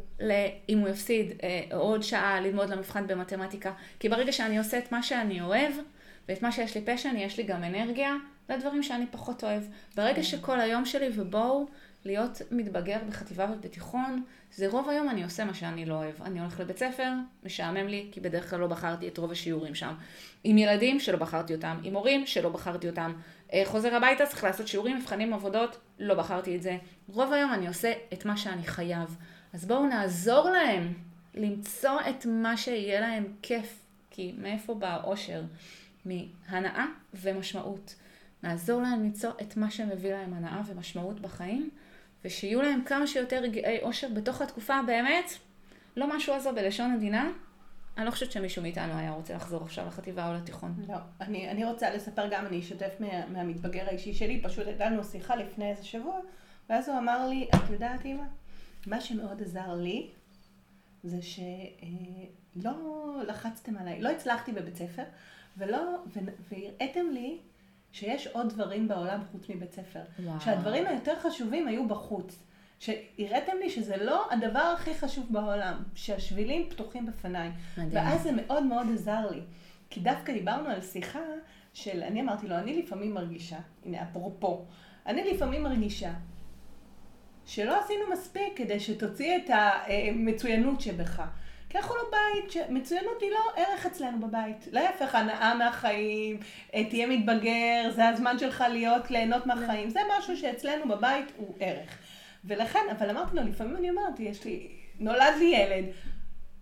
אם הוא יפסיד אה, עוד שעה ללמוד למבחן במתמטיקה, כי ברגע שאני עושה את מה שאני אוהב, ואת מה שיש לי פשן, יש לי גם אנרגיה לדברים שאני פחות אוהב. ברגע כן. שכל היום שלי, ובואו להיות מתבגר בחטיבה ובתיכון, זה רוב היום אני עושה מה שאני לא אוהב. אני הולך לבית ספר, משעמם לי, כי בדרך כלל לא בחרתי את רוב השיעורים שם. עם ילדים שלא בחרתי אותם, עם הורים שלא בחרתי אותם. אה, חוזר הביתה, צריך לעשות שיעורים, מבחנים, עבודות, לא בחרתי את זה. רוב היום אני עושה את מה שאני חייב. אז בואו נעזור להם למצוא את מה שיהיה להם כיף, כי מאיפה בא האושר? מהנאה ומשמעות. נעזור להם למצוא את מה שמביא להם הנאה ומשמעות בחיים, ושיהיו להם כמה שיותר רגעי אושר בתוך התקופה באמת, לא משהו עזו בלשון עדינה. אני לא חושבת שמישהו מאיתנו היה רוצה לחזור עכשיו לחטיבה או לתיכון. לא, אני, אני רוצה לספר גם, אני אשתף מה, מהמתבגר האישי שלי, פשוט הייתה לנו שיחה לפני איזה שבוע, ואז הוא אמר לי, את יודעת אימא, מה שמאוד עזר לי, זה שלא לחצתם עליי, לא הצלחתי בבית ספר, ולא, והראיתם לי שיש עוד דברים בעולם חוץ מבית ספר. וואו. שהדברים היותר חשובים היו בחוץ. שהראיתם לי שזה לא הדבר הכי חשוב בעולם, שהשבילים פתוחים בפניי. מדהים. ואז זה מאוד מאוד עזר לי. כי דווקא דיברנו על שיחה של, אני אמרתי לו, אני לפעמים מרגישה, הנה אפרופו, אני לפעמים מרגישה שלא עשינו מספיק כדי שתוציא את המצוינות שבך. כי אנחנו לא בית, מצוינות היא לא ערך אצלנו בבית. להפך, הנאה מהחיים, אה, תהיה מתבגר, זה הזמן שלך להיות, ליהנות מהחיים. זה משהו שאצלנו בבית הוא ערך. ולכן, אבל אמרתי לו, לפעמים אני אומרת, יש לי, נולד לי ילד,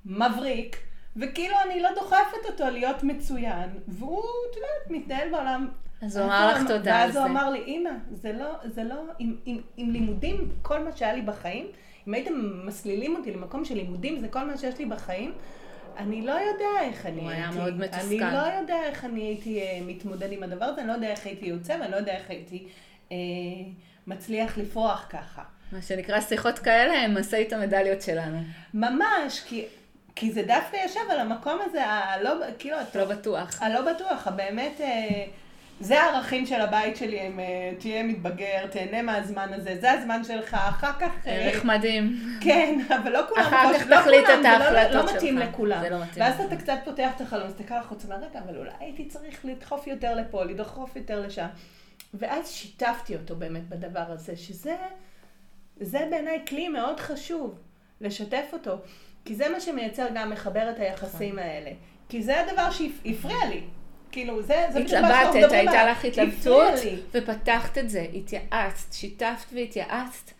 מבריק, וכאילו אני לא דוחפת אותו להיות מצוין, והוא, את יודעת, מתנהל בעולם אז הוא אמר לך תודה על זה. ואז הוא אמר לי, אימא, זה לא, זה לא, עם, עם, עם לימודים, כל מה שהיה לי בחיים, אם הייתם מסלילים אותי למקום של לימודים, זה כל מה שיש לי בחיים, אני לא יודע איך אני הייתי. הוא היה מאוד מתוסכל. אני לא יודע איך אני הייתי uh, מתמודד עם הדבר הזה, אני לא יודע איך הייתי יוצא, ואני לא יודע איך הייתי uh, מצליח לפרוח ככה. מה שנקרא שיחות כאלה הם משאית המדליות שלנו. ממש, כי... כי זה דווקא יושב על המקום הזה הלא, כאילו... לא בטוח. הלא בטוח, הבאמת... זה הערכים של הבית שלי, הם אה, תהיה מתבגר, תהנה מהזמן הזה, זה הזמן שלך, אחר כך... אה, ערך מדהים. כן, אבל לא כולם, אחר כך לא תחליט את ההחלטות שלך. לא מתאים לכולם. זה לא מתאים. ואז אתה קצת פותח את החלום, מסתכל החוצה, רגע, אבל אולי הייתי צריך לדחוף יותר לפה, לדחוף יותר לשם. ואז שיתפתי אותו באמת בדבר הזה, שזה זה בעיניי כלי מאוד חשוב, לשתף אותו. כי זה מה שמייצר גם מחבר את היחסים נכון. האלה. כי זה הדבר שהפריע לי. כאילו, זה, זה בדיוק מה שאנחנו מדברים עליו. הייתה לך התלבטות, ופתחת את זה, התייעצת, שיתפת והתייעצת,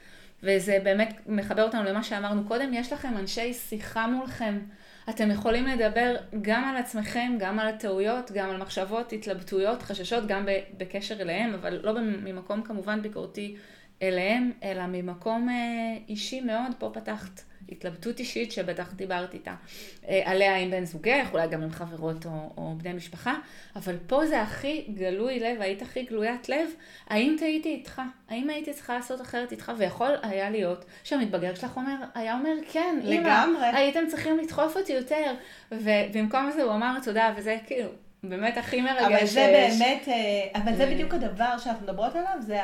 וזה באמת מחבר אותנו למה שאמרנו קודם, יש לכם אנשי שיחה מולכם. אתם יכולים לדבר גם על עצמכם, גם על הטעויות, גם על מחשבות, התלבטויות, חששות, גם בקשר אליהם, אבל לא ממקום כמובן ביקורתי אליהם, אלא ממקום אה, אישי מאוד, פה פתחת התלבטות אישית שבטח דיברת איתה, אה, עליה עם בן זוגך, אולי גם עם חברות או, או בני משפחה, אבל פה זה הכי גלוי לב, היית הכי גלוית לב, האם טעיתי איתך? האם הייתי צריכה לעשות אחרת איתך? ויכול היה להיות שהמתבגר שלך אומר, היה אומר, כן, לגמרי. אמא, הייתם צריכים לדחוף אותי יותר, ובמקום זה הוא אמר תודה, וזה כאילו... באמת הכי מרגש אבל זה שיש. באמת, אה, אבל זה בדיוק הדבר שאנחנו מדברות עליו, זה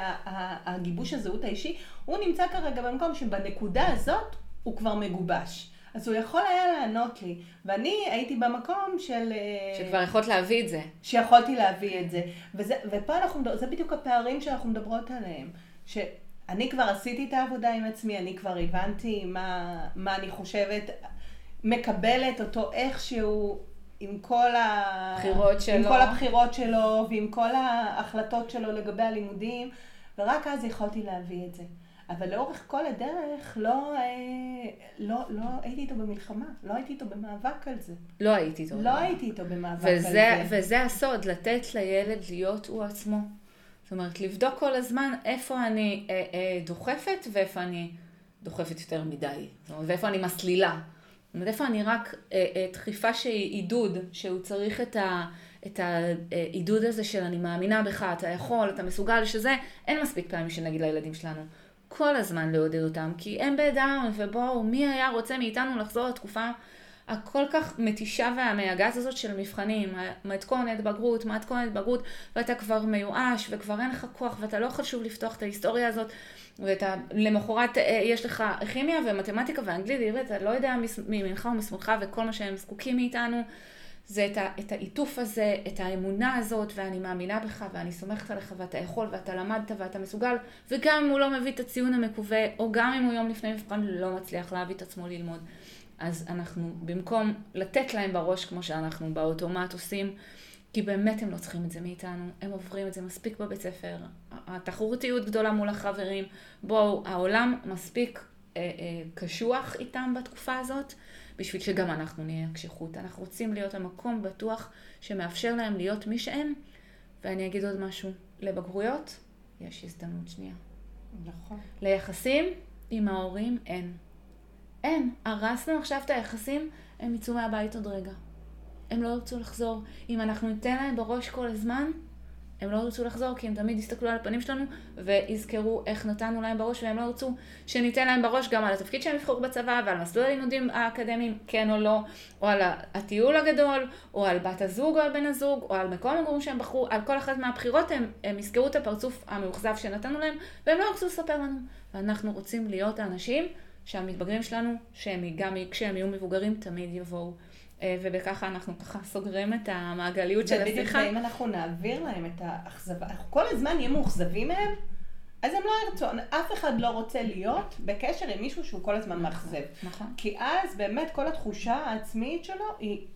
הגיבוש הזהות האישי. הוא נמצא כרגע במקום שבנקודה הזאת הוא כבר מגובש. אז הוא יכול היה לענות לי, ואני הייתי במקום של... אה, שכבר יכולת להביא את זה. שיכולתי להביא את זה. וזה, ופה אנחנו, זה בדיוק הפערים שאנחנו מדברות עליהם. שאני כבר עשיתי את העבודה עם עצמי, אני כבר הבנתי מה, מה אני חושבת, מקבלת אותו איכשהו עם כל, ה... שלו. עם כל הבחירות שלו ועם כל ההחלטות שלו לגבי הלימודים, ורק אז יכולתי להביא את זה. אבל לאורך כל הדרך לא, אה, לא, לא הייתי איתו במלחמה, לא הייתי איתו במאבק על זה. לא הייתי איתו. לא הייתי איתו במאבק וזה, על זה. וזה הסוד, לתת לילד להיות הוא עצמו. זאת אומרת, לבדוק כל הזמן איפה אני אה, אה, דוחפת ואיפה אני דוחפת יותר מדי? זאת אומרת, ואיפה אני מסלילה? זאת אומרת, איפה אני רק אה, אה, דחיפה שהיא עידוד, שהוא צריך את, ה, את העידוד הזה של אני מאמינה בך, אתה יכול, אתה מסוגל, שזה, אין מספיק פעמים שנגיד לילדים שלנו. כל הזמן לעודד אותם, כי הם בדם, ובואו, מי היה רוצה מאיתנו לחזור לתקופה הכל כך מתישה והמייגעת הזאת של מבחנים, מתכונת בגרות, מתכונת בגרות, ואתה כבר מיואש, וכבר אין לך כוח, ואתה לא חשוב לפתוח את ההיסטוריה הזאת, ואתה למחרת אה, יש לך כימיה ומתמטיקה ואנגלית, ואתה לא יודע מימינך ומשמאלך וכל מה שהם זקוקים מאיתנו. זה את, ה, את העיטוף הזה, את האמונה הזאת, ואני מאמינה בך, ואני סומכת עליך, ואתה יכול, ואתה למדת, ואתה מסוגל, וגם אם הוא לא מביא את הציון המקווה, או גם אם הוא יום לפני מבחן לא מצליח להביא את עצמו ללמוד. אז אנחנו, במקום לתת להם בראש כמו שאנחנו באוטומט עושים, כי באמת הם לא צריכים את זה מאיתנו, הם עוברים את זה מספיק בבית ספר, התחרותיות גדולה מול החברים, בואו, העולם מספיק אה, אה, קשוח איתם בתקופה הזאת, בשביל שגם אנחנו נהיה הקשיחות. אנחנו רוצים להיות המקום בטוח שמאפשר להם להיות מי שהם, ואני אגיד עוד משהו, לבגרויות יש הזדמנות שנייה. נכון. ליחסים עם ההורים אין. אין. הרסנו עכשיו את היחסים, הם יצאו מהבית עוד רגע. הם לא ירצו לחזור. אם אנחנו ניתן להם בראש כל הזמן, הם לא ירצו לחזור, כי הם תמיד יסתכלו על הפנים שלנו ויזכרו איך נתנו להם בראש, והם לא ירצו שניתן להם בראש גם על התפקיד שהם יבחרו בצבא, ועל מסלול הלימודים האקדמיים, כן או לא, או על הטיול הגדול, או על בת הזוג או על בן הזוג, או על מקום המגורים שהם בחרו, על כל אחת מהבחירות הם, הם יזכרו את הפרצוף המאוכזב שנתנו להם, והם לא ירצו לספר לנו. ואנחנו רוצים להיות האנשים שהמתבגרים שלנו, שהם גם כשהם יהיו מבוגרים, תמיד יבואו. אה, ובככה אנחנו ככה סוגרים את המעגליות של השיחה. ובדיוק אם אנחנו נעביר להם את האכזבה, אנחנו כל הזמן נהיה מאוכזבים מהם, אז הם לא ירצו, אף אחד לא רוצה להיות בקשר עם מישהו שהוא כל הזמן מאכזב. נכון. כי אז באמת כל התחושה העצמית שלו היא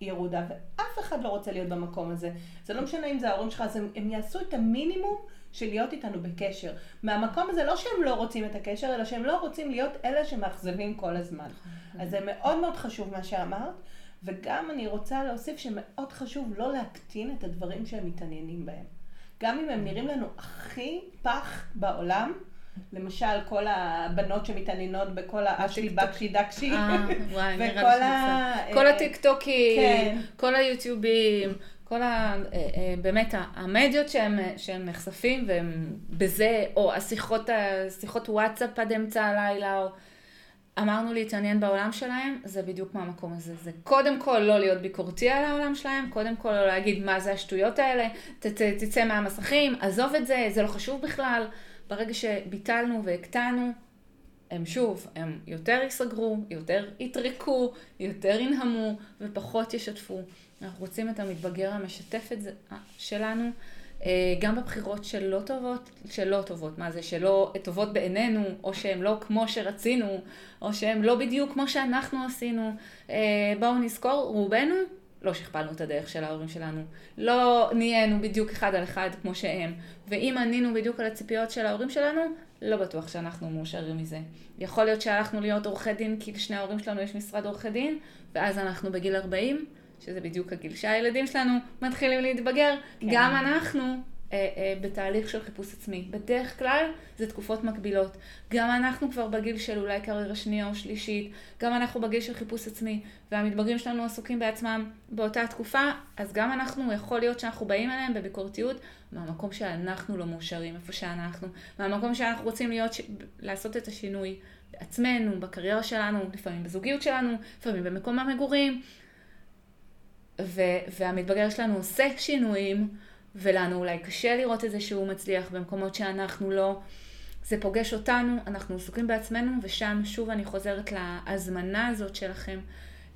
ירודה, ואף אחד לא רוצה להיות במקום הזה. זה לא משנה אם זה ההורים שלך, אז הם, הם יעשו את המינימום של להיות איתנו בקשר. מהמקום הזה לא שהם לא רוצים את הקשר, אלא שהם לא רוצים להיות אלה שמאכזבים כל הזמן. נכון. אז זה מאוד מאוד חשוב מה שאמרת. וגם אני רוצה להוסיף שמאוד חשוב לא להקטין את הדברים שהם מתעניינים בהם. גם אם הם נראים לנו הכי פח בעולם, למשל כל הבנות שמתעניינות בכל האשלי בקשי דקשי, אה, וכל ה... כל הטיקטוקים, כן. כל היוטיובים, כל ה... אה, אה, באמת המדיות שהם, שהם נחשפים והם בזה, או השיחות, השיחות וואטסאפ עד אמצע הלילה, או... אמרנו להתעניין בעולם שלהם, זה בדיוק מהמקום הזה. זה קודם כל לא להיות ביקורתי על העולם שלהם, קודם כל לא להגיד מה זה השטויות האלה, ת, ת, תצא מהמסכים, עזוב את זה, זה לא חשוב בכלל. ברגע שביטלנו והקטנו, הם שוב, הם יותר ייסגרו, יותר יטרקו, יותר ינהמו ופחות ישתפו. אנחנו רוצים את המתבגר המשתף את זה, אה, שלנו. אה, גם בבחירות שלא טובות, שלא טובות, מה זה, שלא טובות בעינינו, או שהן לא כמו שרצינו, או שהן לא בדיוק כמו שאנחנו עשינו. אה, בואו נזכור, רובנו לא שכפלנו את הדרך של ההורים שלנו. לא נהיינו בדיוק אחד על אחד כמו שהם. ואם ענינו בדיוק על הציפיות של ההורים שלנו, לא בטוח שאנחנו מאושרים מזה. יכול להיות שהלכנו להיות עורכי דין כי לשני ההורים שלנו יש משרד עורכי דין, ואז אנחנו בגיל 40, שזה בדיוק הגיל שהילדים שלנו מתחילים להתבגר, כן. גם אנחנו אה, אה, בתהליך של חיפוש עצמי. בדרך כלל זה תקופות מקבילות. גם אנחנו כבר בגיל של אולי קריירה שנייה או שלישית, גם אנחנו בגיל של חיפוש עצמי, והמתבגרים שלנו עסוקים בעצמם באותה תקופה, אז גם אנחנו, יכול להיות שאנחנו באים אליהם בביקורתיות מהמקום שאנחנו לא מאושרים, איפה שאנחנו, מהמקום שאנחנו רוצים להיות, לעשות את השינוי בעצמנו, בקריירה שלנו, לפעמים בזוגיות שלנו, לפעמים במקום המגורים. ו- והמתבגר שלנו עושה שינויים, ולנו אולי קשה לראות את זה שהוא מצליח במקומות שאנחנו לא. זה פוגש אותנו, אנחנו עסוקים בעצמנו, ושם שוב אני חוזרת להזמנה הזאת שלכם,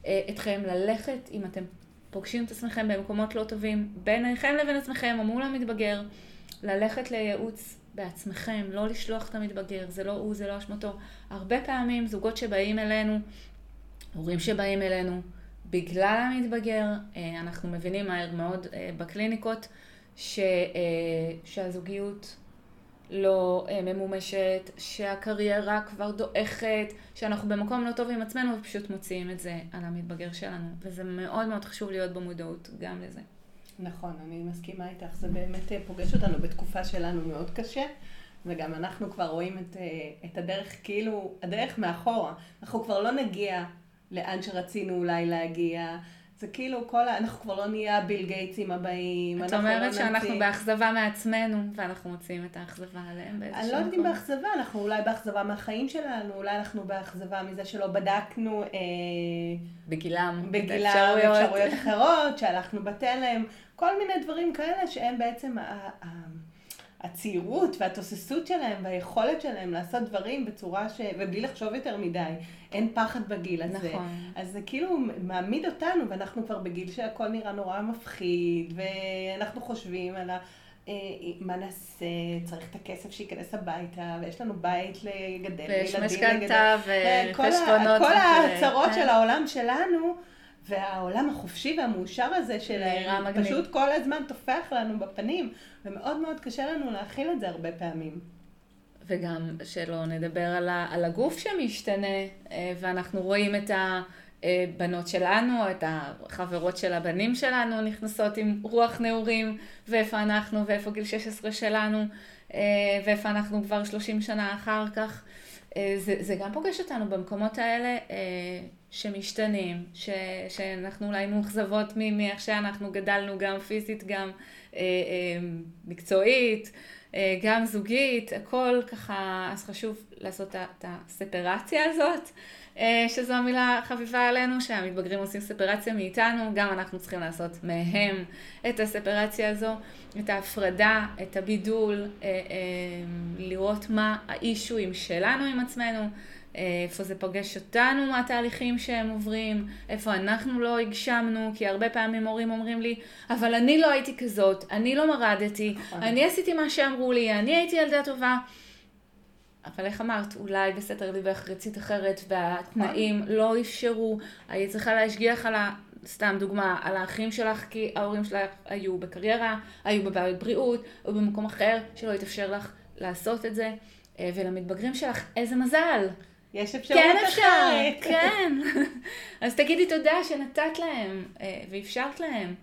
אה, אתכם ללכת, אם אתם פוגשים את עצמכם במקומות לא טובים, ביניכם לבין עצמכם או מול המתבגר, ללכת לייעוץ בעצמכם, לא לשלוח את המתבגר, זה לא הוא, זה לא אשמתו. הרבה פעמים זוגות שבאים אלינו, הורים שבאים אלינו, בגלל המתבגר, אה, אנחנו מבינים מהר מאוד אה, בקליניקות ש, אה, שהזוגיות לא ממומשת, שהקריירה כבר דועכת, שאנחנו במקום לא טוב עם עצמנו ופשוט מוציאים את זה על המתבגר שלנו. וזה מאוד מאוד חשוב להיות במודעות גם לזה. נכון, אני מסכימה איתך, זה באמת פוגש אותנו בתקופה שלנו מאוד קשה. וגם אנחנו כבר רואים את, את הדרך, כאילו, הדרך מאחורה. אנחנו כבר לא נגיע לאן שרצינו אולי להגיע. זה כאילו כל ה... אנחנו כבר לא נהיה הביל גייטסים הבאים. את אומרת לא שאנחנו נמציא... באכזבה מעצמנו, ואנחנו מוצאים את האכזבה עליהם באיזשהו מקום. אני לא יודעת אם באכזבה, אנחנו אולי באכזבה מהחיים שלנו, אולי אנחנו באכזבה מזה שלא בדקנו... אה, בגילם. בגילם, אפשרויות. אפשרויות אחרות, שהלכנו בתלם, כל מיני דברים כאלה שהם בעצם... הצעירות והתוססות שלהם והיכולת שלהם לעשות דברים בצורה ש... ובלי לחשוב יותר מדי. אין פחד בגיל הזה. נכון. אז זה כאילו מעמיד אותנו, ואנחנו כבר בגיל שהכל נראה נורא מפחיד, ואנחנו חושבים על ה... אה, מה נעשה, צריך את הכסף שייכנס הביתה, ויש לנו בית לגדל, ויש משכנתה וחשבונות. כל כן. של העולם שלנו. והעולם החופשי והמאושר הזה שלהם, פשוט כל הזמן טופח לנו בפנים, ומאוד מאוד קשה לנו להכיל את זה הרבה פעמים. וגם שלא נדבר על, ה, על הגוף שמשתנה, אה, ואנחנו רואים את הבנות שלנו, את החברות של הבנים שלנו נכנסות עם רוח נעורים, ואיפה אנחנו, ואיפה גיל 16 שלנו, אה, ואיפה אנחנו כבר 30 שנה אחר כך. אה, זה, זה גם פוגש אותנו במקומות האלה שמשתנים, ש, שאנחנו אולי מאוכזבות מאיך שאנחנו גדלנו גם פיזית, גם אה, אה, מקצועית, אה, גם זוגית, הכל ככה, אז חשוב לעשות את הספרציה הזאת, אה, שזו המילה חביבה עלינו, שהמתבגרים עושים ספרציה מאיתנו, גם אנחנו צריכים לעשות מהם את הספרציה הזו, את ההפרדה, את הבידול, אה, אה, לראות מה האישויים שלנו עם עצמנו. איפה זה פוגש אותנו מהתהליכים שהם עוברים, איפה אנחנו לא הגשמנו, כי הרבה פעמים הורים אומרים לי, אבל אני לא הייתי כזאת, אני לא מרדתי, נכון. אני עשיתי מה שאמרו לי, אני הייתי ילדה טובה. אבל איך אמרת, אולי בסתר ליבך רצית אחרת והתנאים נכון. לא אפשרו, היית צריכה להשגיח על ה... סתם דוגמה, על האחים שלך, כי ההורים שלך היו בקריירה, היו בבעיות בריאות, או במקום אחר שלא התאפשר לך לעשות את זה. אה, ולמתבגרים שלך, איזה מזל. יש אפשרות כן אפשר, אחרת. כן. אז תגידי תודה שנתת להם אה, ואפשרת להם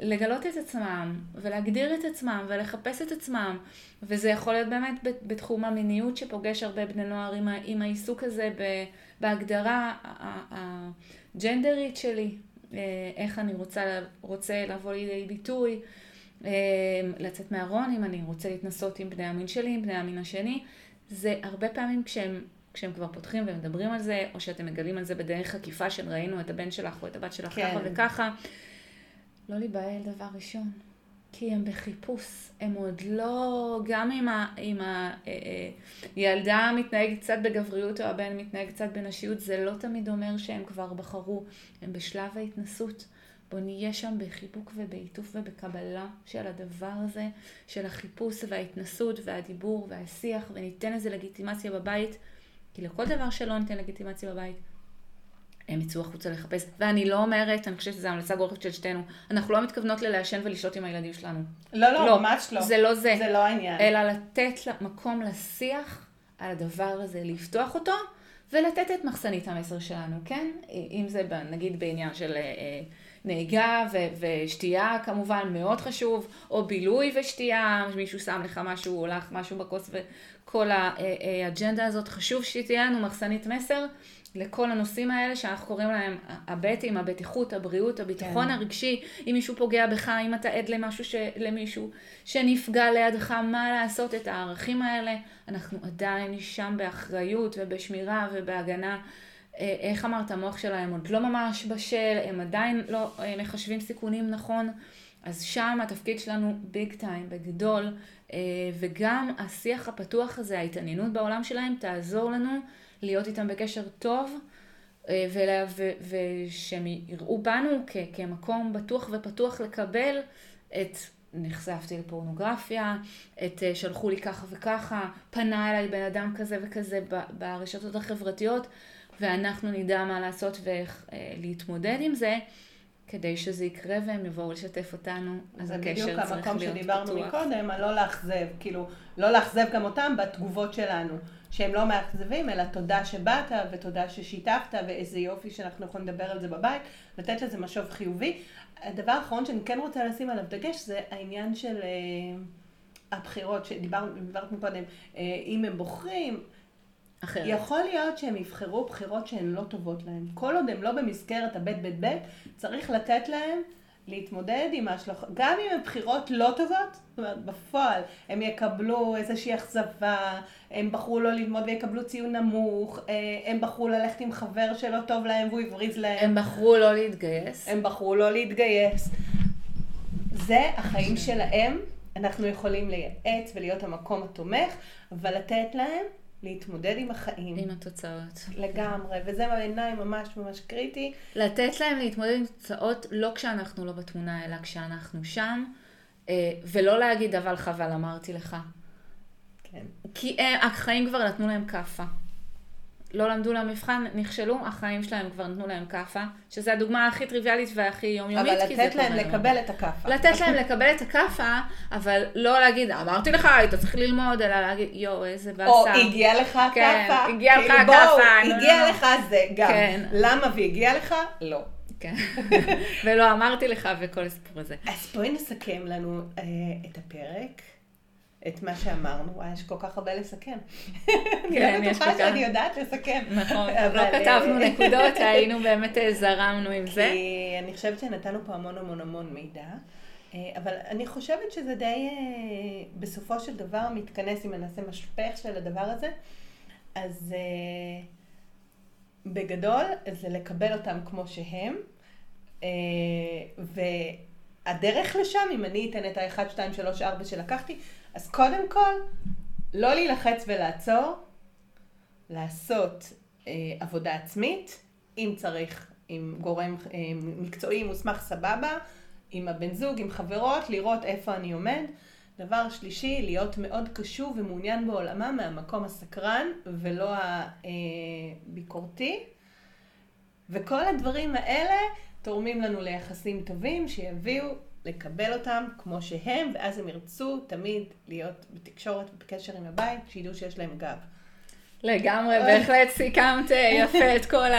לגלות את עצמם ולהגדיר את עצמם ולחפש את עצמם. וזה יכול להיות באמת בתחום המיניות שפוגש הרבה בני נוער עם, עם העיסוק הזה בהגדרה הג'נדרית שלי, אה, איך אני רוצה, רוצה לבוא לידי ביטוי. אה, לצאת מהארון, אם אני רוצה להתנסות עם בני המין שלי, עם בני המין השני, זה הרבה פעמים כשהם כשהם כבר פותחים ומדברים על זה, או שאתם מגלים על זה בדרך עקיפה של ראינו את הבן שלך או את הבת שלך כן. ככה וככה, לא להיבהל דבר ראשון. כי הם בחיפוש, הם עוד לא, גם אם, הילדה אה, אה, מתנהגת קצת בגבריות או הבן מתנהג קצת בנשיות, זה לא תמיד אומר שהם כבר בחרו, הם בשלב ההתנסות. בואו נהיה שם בחיבוק ובעיטוף ובקבלה של הדבר הזה, של החיפוש וההתנסות והדיבור והשיח, וניתן לזה לגיטימציה בבית. כי לכל דבר שלא ניתן לגיטימציה בבית, הם יצאו החוצה לחפש. ואני לא אומרת, אני חושבת שזו המלצה גורפת של שתינו, אנחנו לא מתכוונות ללעשן ולשתות עם הילדים שלנו. לא, לא, לא, ממש לא. זה לא זה. זה לא העניין. אלא לתת מקום לשיח על הדבר הזה, לפתוח אותו, ולתת את מחסנית המסר שלנו, כן? אם זה נגיד בעניין של אה, אה, נהיגה ו- ושתייה כמובן מאוד חשוב, או בילוי ושתייה, מישהו שם לך משהו, או לך משהו בכוס כל האג'נדה הזאת, חשוב שתהיה לנו מחסנית מסר לכל הנושאים האלה שאנחנו קוראים להם הבטים, הבטיחות, הבריאות, הביטחון כן. הרגשי, אם מישהו פוגע בך, אם אתה עד למשהו ש... למישהו שנפגע לידך, מה לעשות את הערכים האלה, אנחנו עדיין שם באחריות ובשמירה ובהגנה. אה, איך אמרת, המוח שלהם עוד לא ממש בשל, הם עדיין לא אה, מחשבים סיכונים נכון. אז שם התפקיד שלנו ביג טיים, בגדול, אה, וגם השיח הפתוח הזה, ההתעניינות בעולם שלהם, תעזור לנו להיות איתם בקשר טוב, אה, ושהם יראו בנו כמקום בטוח ופתוח לקבל את נחשפתי לפורנוגרפיה, את אה, שלחו לי ככה וככה, פנה אליי בן אדם כזה וכזה ברשתות החברתיות, ואנחנו נדע מה לעשות ואיך להתמודד עם זה. כדי שזה יקרה והם יבואו לשתף אותנו, אז הקשר צריך להיות פתוח. זה בדיוק המקום שדיברנו מקודם, על לא לאכזב, כאילו, לא לאכזב גם אותם בתגובות שלנו, שהם לא מאכזבים, אלא תודה שבאת ותודה ששיתפת, ואיזה יופי שאנחנו יכולים לדבר על זה בבית, לתת לזה משוב חיובי. הדבר האחרון שאני כן רוצה לשים עליו דגש, זה העניין של... אה, הבחירות שדיברנו קודם, אה, אם הם בוחרים, אחרת. יכול להיות שהם יבחרו בחירות שהן לא טובות להם. כל עוד הם לא במסגרת הבית בית בית, צריך לתת להם להתמודד עם ההשלכות. גם אם הן בחירות לא טובות, זאת אומרת, בפועל, הם יקבלו איזושהי אכזבה, הם בחרו לא ללמוד ויקבלו ציון נמוך, אה, הם בחרו ללכת עם חבר שלא טוב להם והוא הבריז להם. הם בחרו לא להתגייס. הם בחרו לא להתגייס. זה החיים שלהם, אנחנו יכולים לייעץ ולהיות המקום התומך, אבל לתת להם להתמודד עם החיים. עם התוצאות. לגמרי, וזה בעיניי ממש ממש קריטי. לתת להם להתמודד עם תוצאות לא כשאנחנו לא בתמונה, אלא כשאנחנו שם, אה, ולא להגיד אבל חבל אמרתי לך. כן. כי הם, החיים כבר נתנו להם כאפה. לא למדו למבחן, נכשלו, החיים שלהם כבר נתנו להם כאפה, שזו הדוגמה הכי טריוויאלית והכי יומיומית, אבל לתת להם. לקבל את הכאפה. לתת להם לקבל את הכאפה, אבל לא להגיד, אמרתי לך, היית צריך ללמוד, אלא להגיד, יואו, איזה באסה. או הגיע לך כן, הכאפה. הגיע לך כאילו, הכאפה, הגיע. לך זה גם. כן. למה והגיע לך? לא. כן. ולא אמרתי לך וכל הסיפור הזה. אז בואי נסכם לנו אה, את הפרק, את מה שאמרנו. אה, יש כל כך הרבה לסכם. אני כן, לא יש בטוחה. שאני יודעת לסכם. נכון, לא אה, כתבנו נקודות, היינו באמת אה, זרמנו עם זה. כי אני חושבת שנתנו פה המון המון המון מידע. אה, אבל אני חושבת שזה די, אה, בסופו של דבר מתכנס, אם נעשה משפך של הדבר הזה, אז אה, בגדול זה לקבל אותם כמו שהם, אה, והדרך לשם, אם אני אתן את ה-1, 2, 3, 4 שלקחתי, אז קודם כל, לא להילחץ ולעצור, לעשות אה, עבודה עצמית, אם צריך, עם גורם אה, מקצועי מוסמך סבבה, עם הבן זוג, עם חברות, לראות איפה אני עומד. דבר שלישי, להיות מאוד קשוב ומעוניין בעולמה מהמקום הסקרן ולא הביקורתי. וכל הדברים האלה תורמים לנו ליחסים טובים שיביאו לקבל אותם כמו שהם, ואז הם ירצו תמיד להיות בתקשורת ובקשר עם הבית, שידעו שיש להם גב. לגמרי, בהחלט סיכמת אה, יפה את כל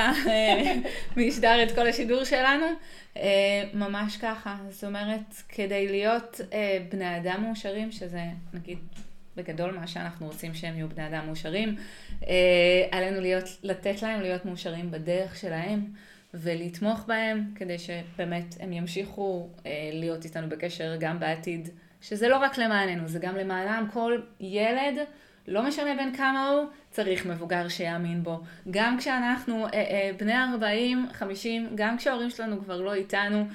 המשדר, את כל השידור שלנו. אה, ממש ככה, זאת אומרת, כדי להיות אה, בני אדם מאושרים, שזה נגיד בגדול מה שאנחנו רוצים שהם יהיו בני אדם מאושרים, עלינו להיות, לתת להם להיות מאושרים בדרך שלהם. ולתמוך בהם כדי שבאמת הם ימשיכו להיות איתנו בקשר גם בעתיד, שזה לא רק למעננו, זה גם למענם כל ילד לא משנה בין כמה הוא, צריך מבוגר שיאמין בו. גם כשאנחנו אה, אה, בני 40, 50, גם כשההורים שלנו כבר לא איתנו, אה,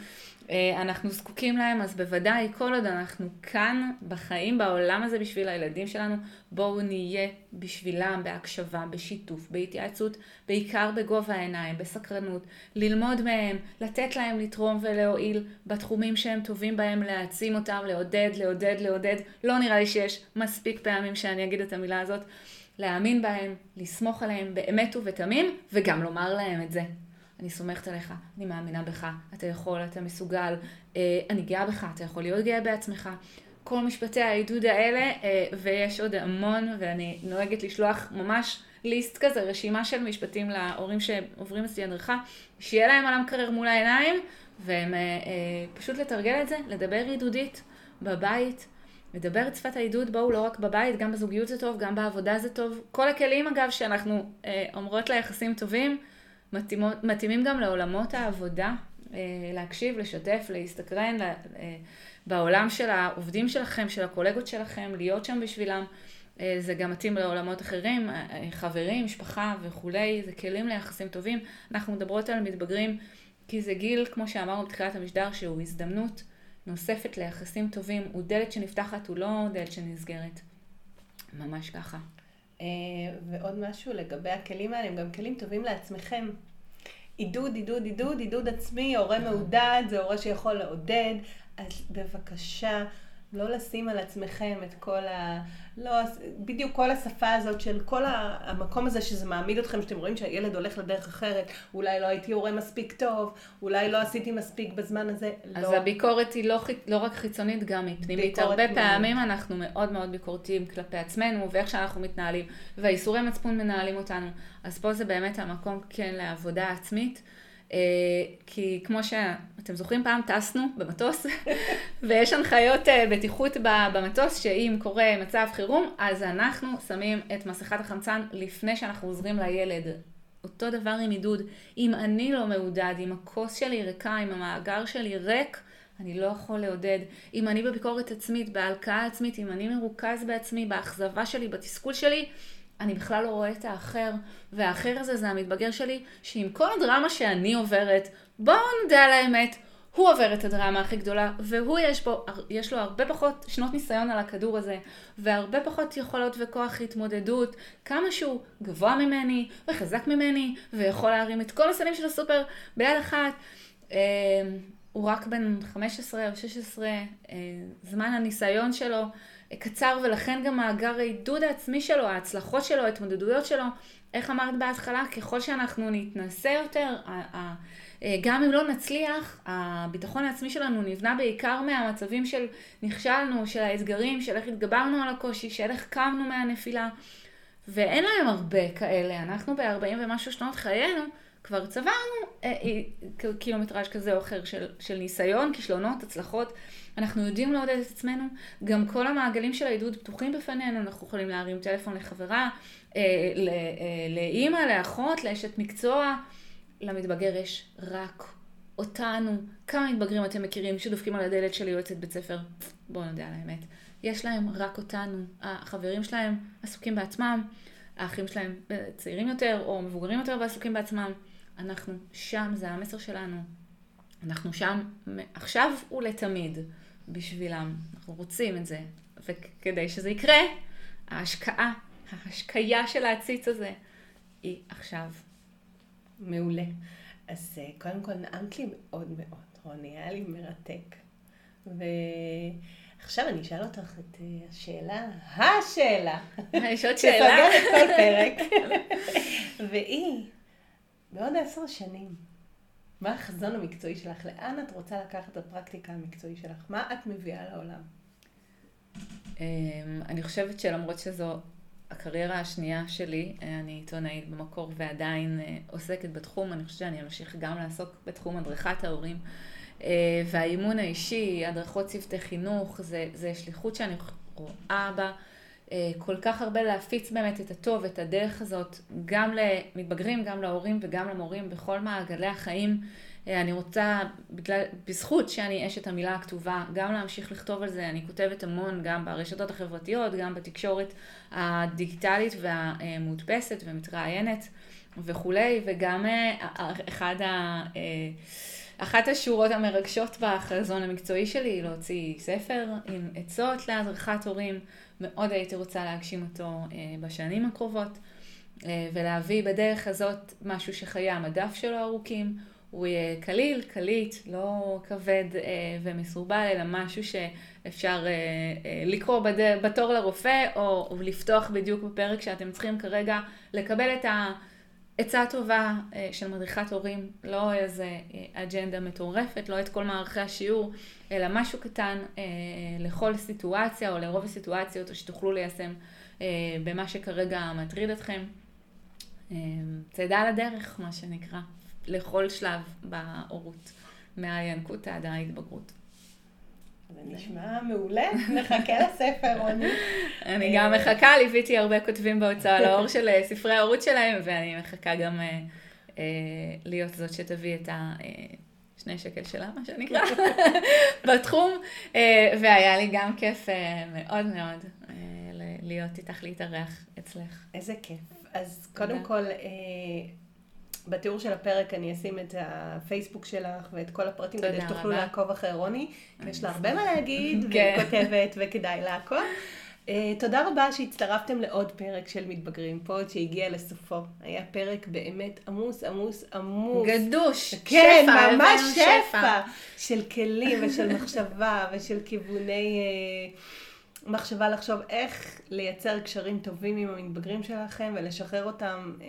אנחנו זקוקים להם, אז בוודאי, כל עוד אנחנו כאן, בחיים, בעולם הזה בשביל הילדים שלנו, בואו נהיה בשבילם בהקשבה, בשיתוף, בהתייעצות, בעיקר בגובה העיניים, בסקרנות, ללמוד מהם, לתת להם לתרום ולהועיל בתחומים שהם טובים בהם, להעצים אותם, לעודד, לעודד, לעודד. לא נראה לי שיש מספיק פעמים שאני אגיד את המילה הזאת. להאמין בהם, לסמוך עליהם באמת ובתמים, וגם לומר להם את זה. אני סומכת עליך, אני מאמינה בך, אתה יכול, אתה מסוגל, אה, אני גאה בך, אתה יכול להיות גאה בעצמך. כל משפטי העידוד האלה, אה, ויש עוד המון, ואני נוהגת לשלוח ממש ליסט כזה, רשימה של משפטים להורים שעוברים אצלי הדרכה, שיהיה להם על המקרר מול העיניים, והם אה, פשוט לתרגל את זה, לדבר עידודית בבית. לדבר את שפת העידוד, בואו לא רק בבית, גם בזוגיות זה טוב, גם בעבודה זה טוב. כל הכלים אגב שאנחנו אה, אומרות ליחסים טובים, מתאימות, מתאימים גם לעולמות העבודה, אה, להקשיב, לשתף, להסתקרן לה, אה, בעולם של העובדים שלכם, של הקולגות שלכם, להיות שם בשבילם. אה, זה גם מתאים לעולמות אחרים, חברים, משפחה וכולי, זה כלים ליחסים טובים. אנחנו מדברות על מתבגרים, כי זה גיל, כמו שאמרנו בתחילת המשדר, שהוא הזדמנות נוספת ליחסים טובים, הוא דלת שנפתחת, הוא לא דלת שנסגרת. ממש ככה. אה, ועוד משהו לגבי הכלים האלה, הם גם כלים טובים לעצמכם. עידוד, עידוד, עידוד, עידוד עצמי, הורה מעודד, זה הורה שיכול לעודד, אז בבקשה, לא לשים על עצמכם את כל ה... לא, בדיוק כל השפה הזאת של כל ה... המקום הזה שזה מעמיד אתכם, שאתם רואים שהילד הולך לדרך אחרת, אולי לא הייתי הורה מספיק טוב, אולי לא עשיתי מספיק בזמן הזה, אז לא. הביקורת היא לא, לא רק חיצונית, גם היא פנימית. הרבה פנימית. פעמים אנחנו מאוד מאוד ביקורתיים כלפי עצמנו, ואיך שאנחנו מתנהלים, והאיסורי מצפון מנהלים אותנו. אז פה זה באמת המקום כן לעבודה עצמית. כי כמו שאתם זוכרים, פעם טסנו במטוס, ויש הנחיות בטיחות במטוס, שאם קורה מצב חירום, אז אנחנו שמים את מסכת החמצן לפני שאנחנו עוזרים לילד. אותו דבר עם עידוד. אם אני לא מעודד, אם הכוס שלי ריקה, אם המאגר שלי ריק, אני לא יכול לעודד. אם אני בביקורת עצמית, בהלקאה עצמית, אם אני מרוכז בעצמי, באכזבה שלי, בתסכול שלי, אני בכלל לא רואה את האחר, והאחר הזה זה המתבגר שלי, שעם כל הדרמה שאני עוברת, בואו נדע על האמת, הוא עובר את הדרמה הכי גדולה, והוא יש, בו, יש לו הרבה פחות שנות ניסיון על הכדור הזה, והרבה פחות יכולות וכוח התמודדות, כמה שהוא גבוה ממני, וחזק ממני, ויכול להרים את כל הסלים של הסופר ביד אחת. אה, הוא רק בן 15 או 16, אה, זמן הניסיון שלו קצר, ולכן גם מאגר העידוד העצמי שלו, ההצלחות שלו, ההתמודדויות שלו, איך אמרת בהתחלה, ככל שאנחנו נתנסה יותר, אה, גם אם לא נצליח, הביטחון העצמי שלנו נבנה בעיקר מהמצבים של נכשלנו, של האתגרים, של איך התגברנו על הקושי, של איך קמנו מהנפילה, ואין להם הרבה כאלה. אנחנו ב-40 ומשהו שנות חיינו, כבר צברנו אה, אה, קילומטראז' כזה או אחר של, של ניסיון, כישלונות, הצלחות. אנחנו יודעים לעודד את עצמנו, גם כל המעגלים של העידוד פתוחים בפנינו, אנחנו יכולים להרים טלפון לחברה, אה, לאימא, לאחות, לאשת מקצוע. למתבגר יש רק אותנו. כמה מתבגרים אתם מכירים שדופקים על הדלת של יועצת בית ספר? בואו נדע על האמת. יש להם רק אותנו. החברים שלהם עסוקים בעצמם, האחים שלהם צעירים יותר או מבוגרים יותר ועסוקים בעצמם. אנחנו שם, זה המסר שלנו. אנחנו שם עכשיו ולתמיד בשבילם. אנחנו רוצים את זה. וכדי שזה יקרה, ההשקעה, ההשקיה של העציץ הזה, היא עכשיו. מעולה. אז אה, קודם כל נעמת לי מאוד מאוד, רוני, היה לי מרתק. ועכשיו אני אשאל אותך את אה, השאלה, השאלה. יש עוד שאלה. שסוגרת כל פרק. והיא, בעוד עשר שנים, מה החזון המקצועי שלך? לאן את רוצה לקחת את הפרקטיקה המקצועית שלך? מה את מביאה לעולם? אמ, אני חושבת שלמרות שזו הקריירה השנייה שלי, אה, אני עיתונאית במקור ועדיין אה, עוסקת בתחום, אני חושבת שאני אמשיך גם לעסוק בתחום הדרכת ההורים. אה, והאימון האישי, הדרכות צוותי חינוך, זה, זה שליחות שאני רואה בה כל כך הרבה להפיץ באמת את הטוב, את הדרך הזאת, גם למתבגרים, גם להורים וגם למורים בכל מעגלי החיים. אה, אני רוצה, בגלל, בזכות שאני אשת המילה הכתובה, גם להמשיך לכתוב על זה. אני כותבת המון גם ברשתות החברתיות, גם בתקשורת הדיגיטלית והמודפסת ומתראיינת וכולי, וגם אה, אחד ה... אה, אחת השורות המרגשות בחזון המקצועי שלי היא להוציא ספר עם עצות להדרכת הורים. מאוד הייתי רוצה להגשים אותו בשנים הקרובות, ולהביא בדרך הזאת משהו שחיי המדף שלו ארוכים. הוא יהיה קליל, קליט, לא כבד אה, ומסורבל, אלא משהו שאפשר אה, אה, לקרוא בד... בתור לרופא, או, לפתוח בדיוק בפרק שאתם צריכים כרגע לקבל את העצה הטובה אה, של מדריכת הורים, לא איזה אה, אג'נדה מטורפת, לא את כל מערכי השיעור, אלא משהו קטן אה, לכל סיטואציה, או לרוב הסיטואציות, או שתוכלו ליישם במה שכרגע מטריד אתכם. צידה לדרך, מה שנקרא. לכל שלב בהורות, מהינקות עד ההתבגרות. נשמע מעולה, נחכה לספר, רוני. אני גם מחכה, ליוויתי הרבה כותבים בהוצאה לאור של אה, ספרי ההורות שלהם, ואני מחכה גם אה, אה, להיות זאת שתביא את השני שקל שלה, מה שנקרא, בתחום, והיה לי גם כיף מאוד מאוד להיות איתך, להתארח אצלך. איזה כיף. אז קודם כל, בתיאור של הפרק אני אשים את הפייסבוק שלך ואת כל הפרטים כדי שתוכלו לעקוב אחרי רוני. יש לה הרבה מה להגיד, כן. והיא כותבת וכדאי לעקוב. Uh, תודה רבה שהצטרפתם לעוד פרק של מתבגרים פוד שהגיע לסופו. היה פרק באמת עמוס, עמוס, עמוס. גדוש. כן, שפע, ממש שפע. שפע. של כלים ושל מחשבה ושל כיווני uh, מחשבה לחשוב איך לייצר קשרים טובים עם המתבגרים שלכם ולשחרר אותם uh,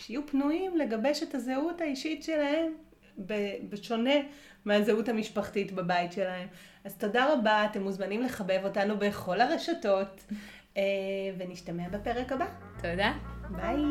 שיהיו פנויים לגבש את הזהות האישית שלהם, בשונה מהזהות המשפחתית בבית שלהם. אז תודה רבה, אתם מוזמנים לחבב אותנו בכל הרשתות, אה, ונשתמע בפרק הבא. תודה. ביי.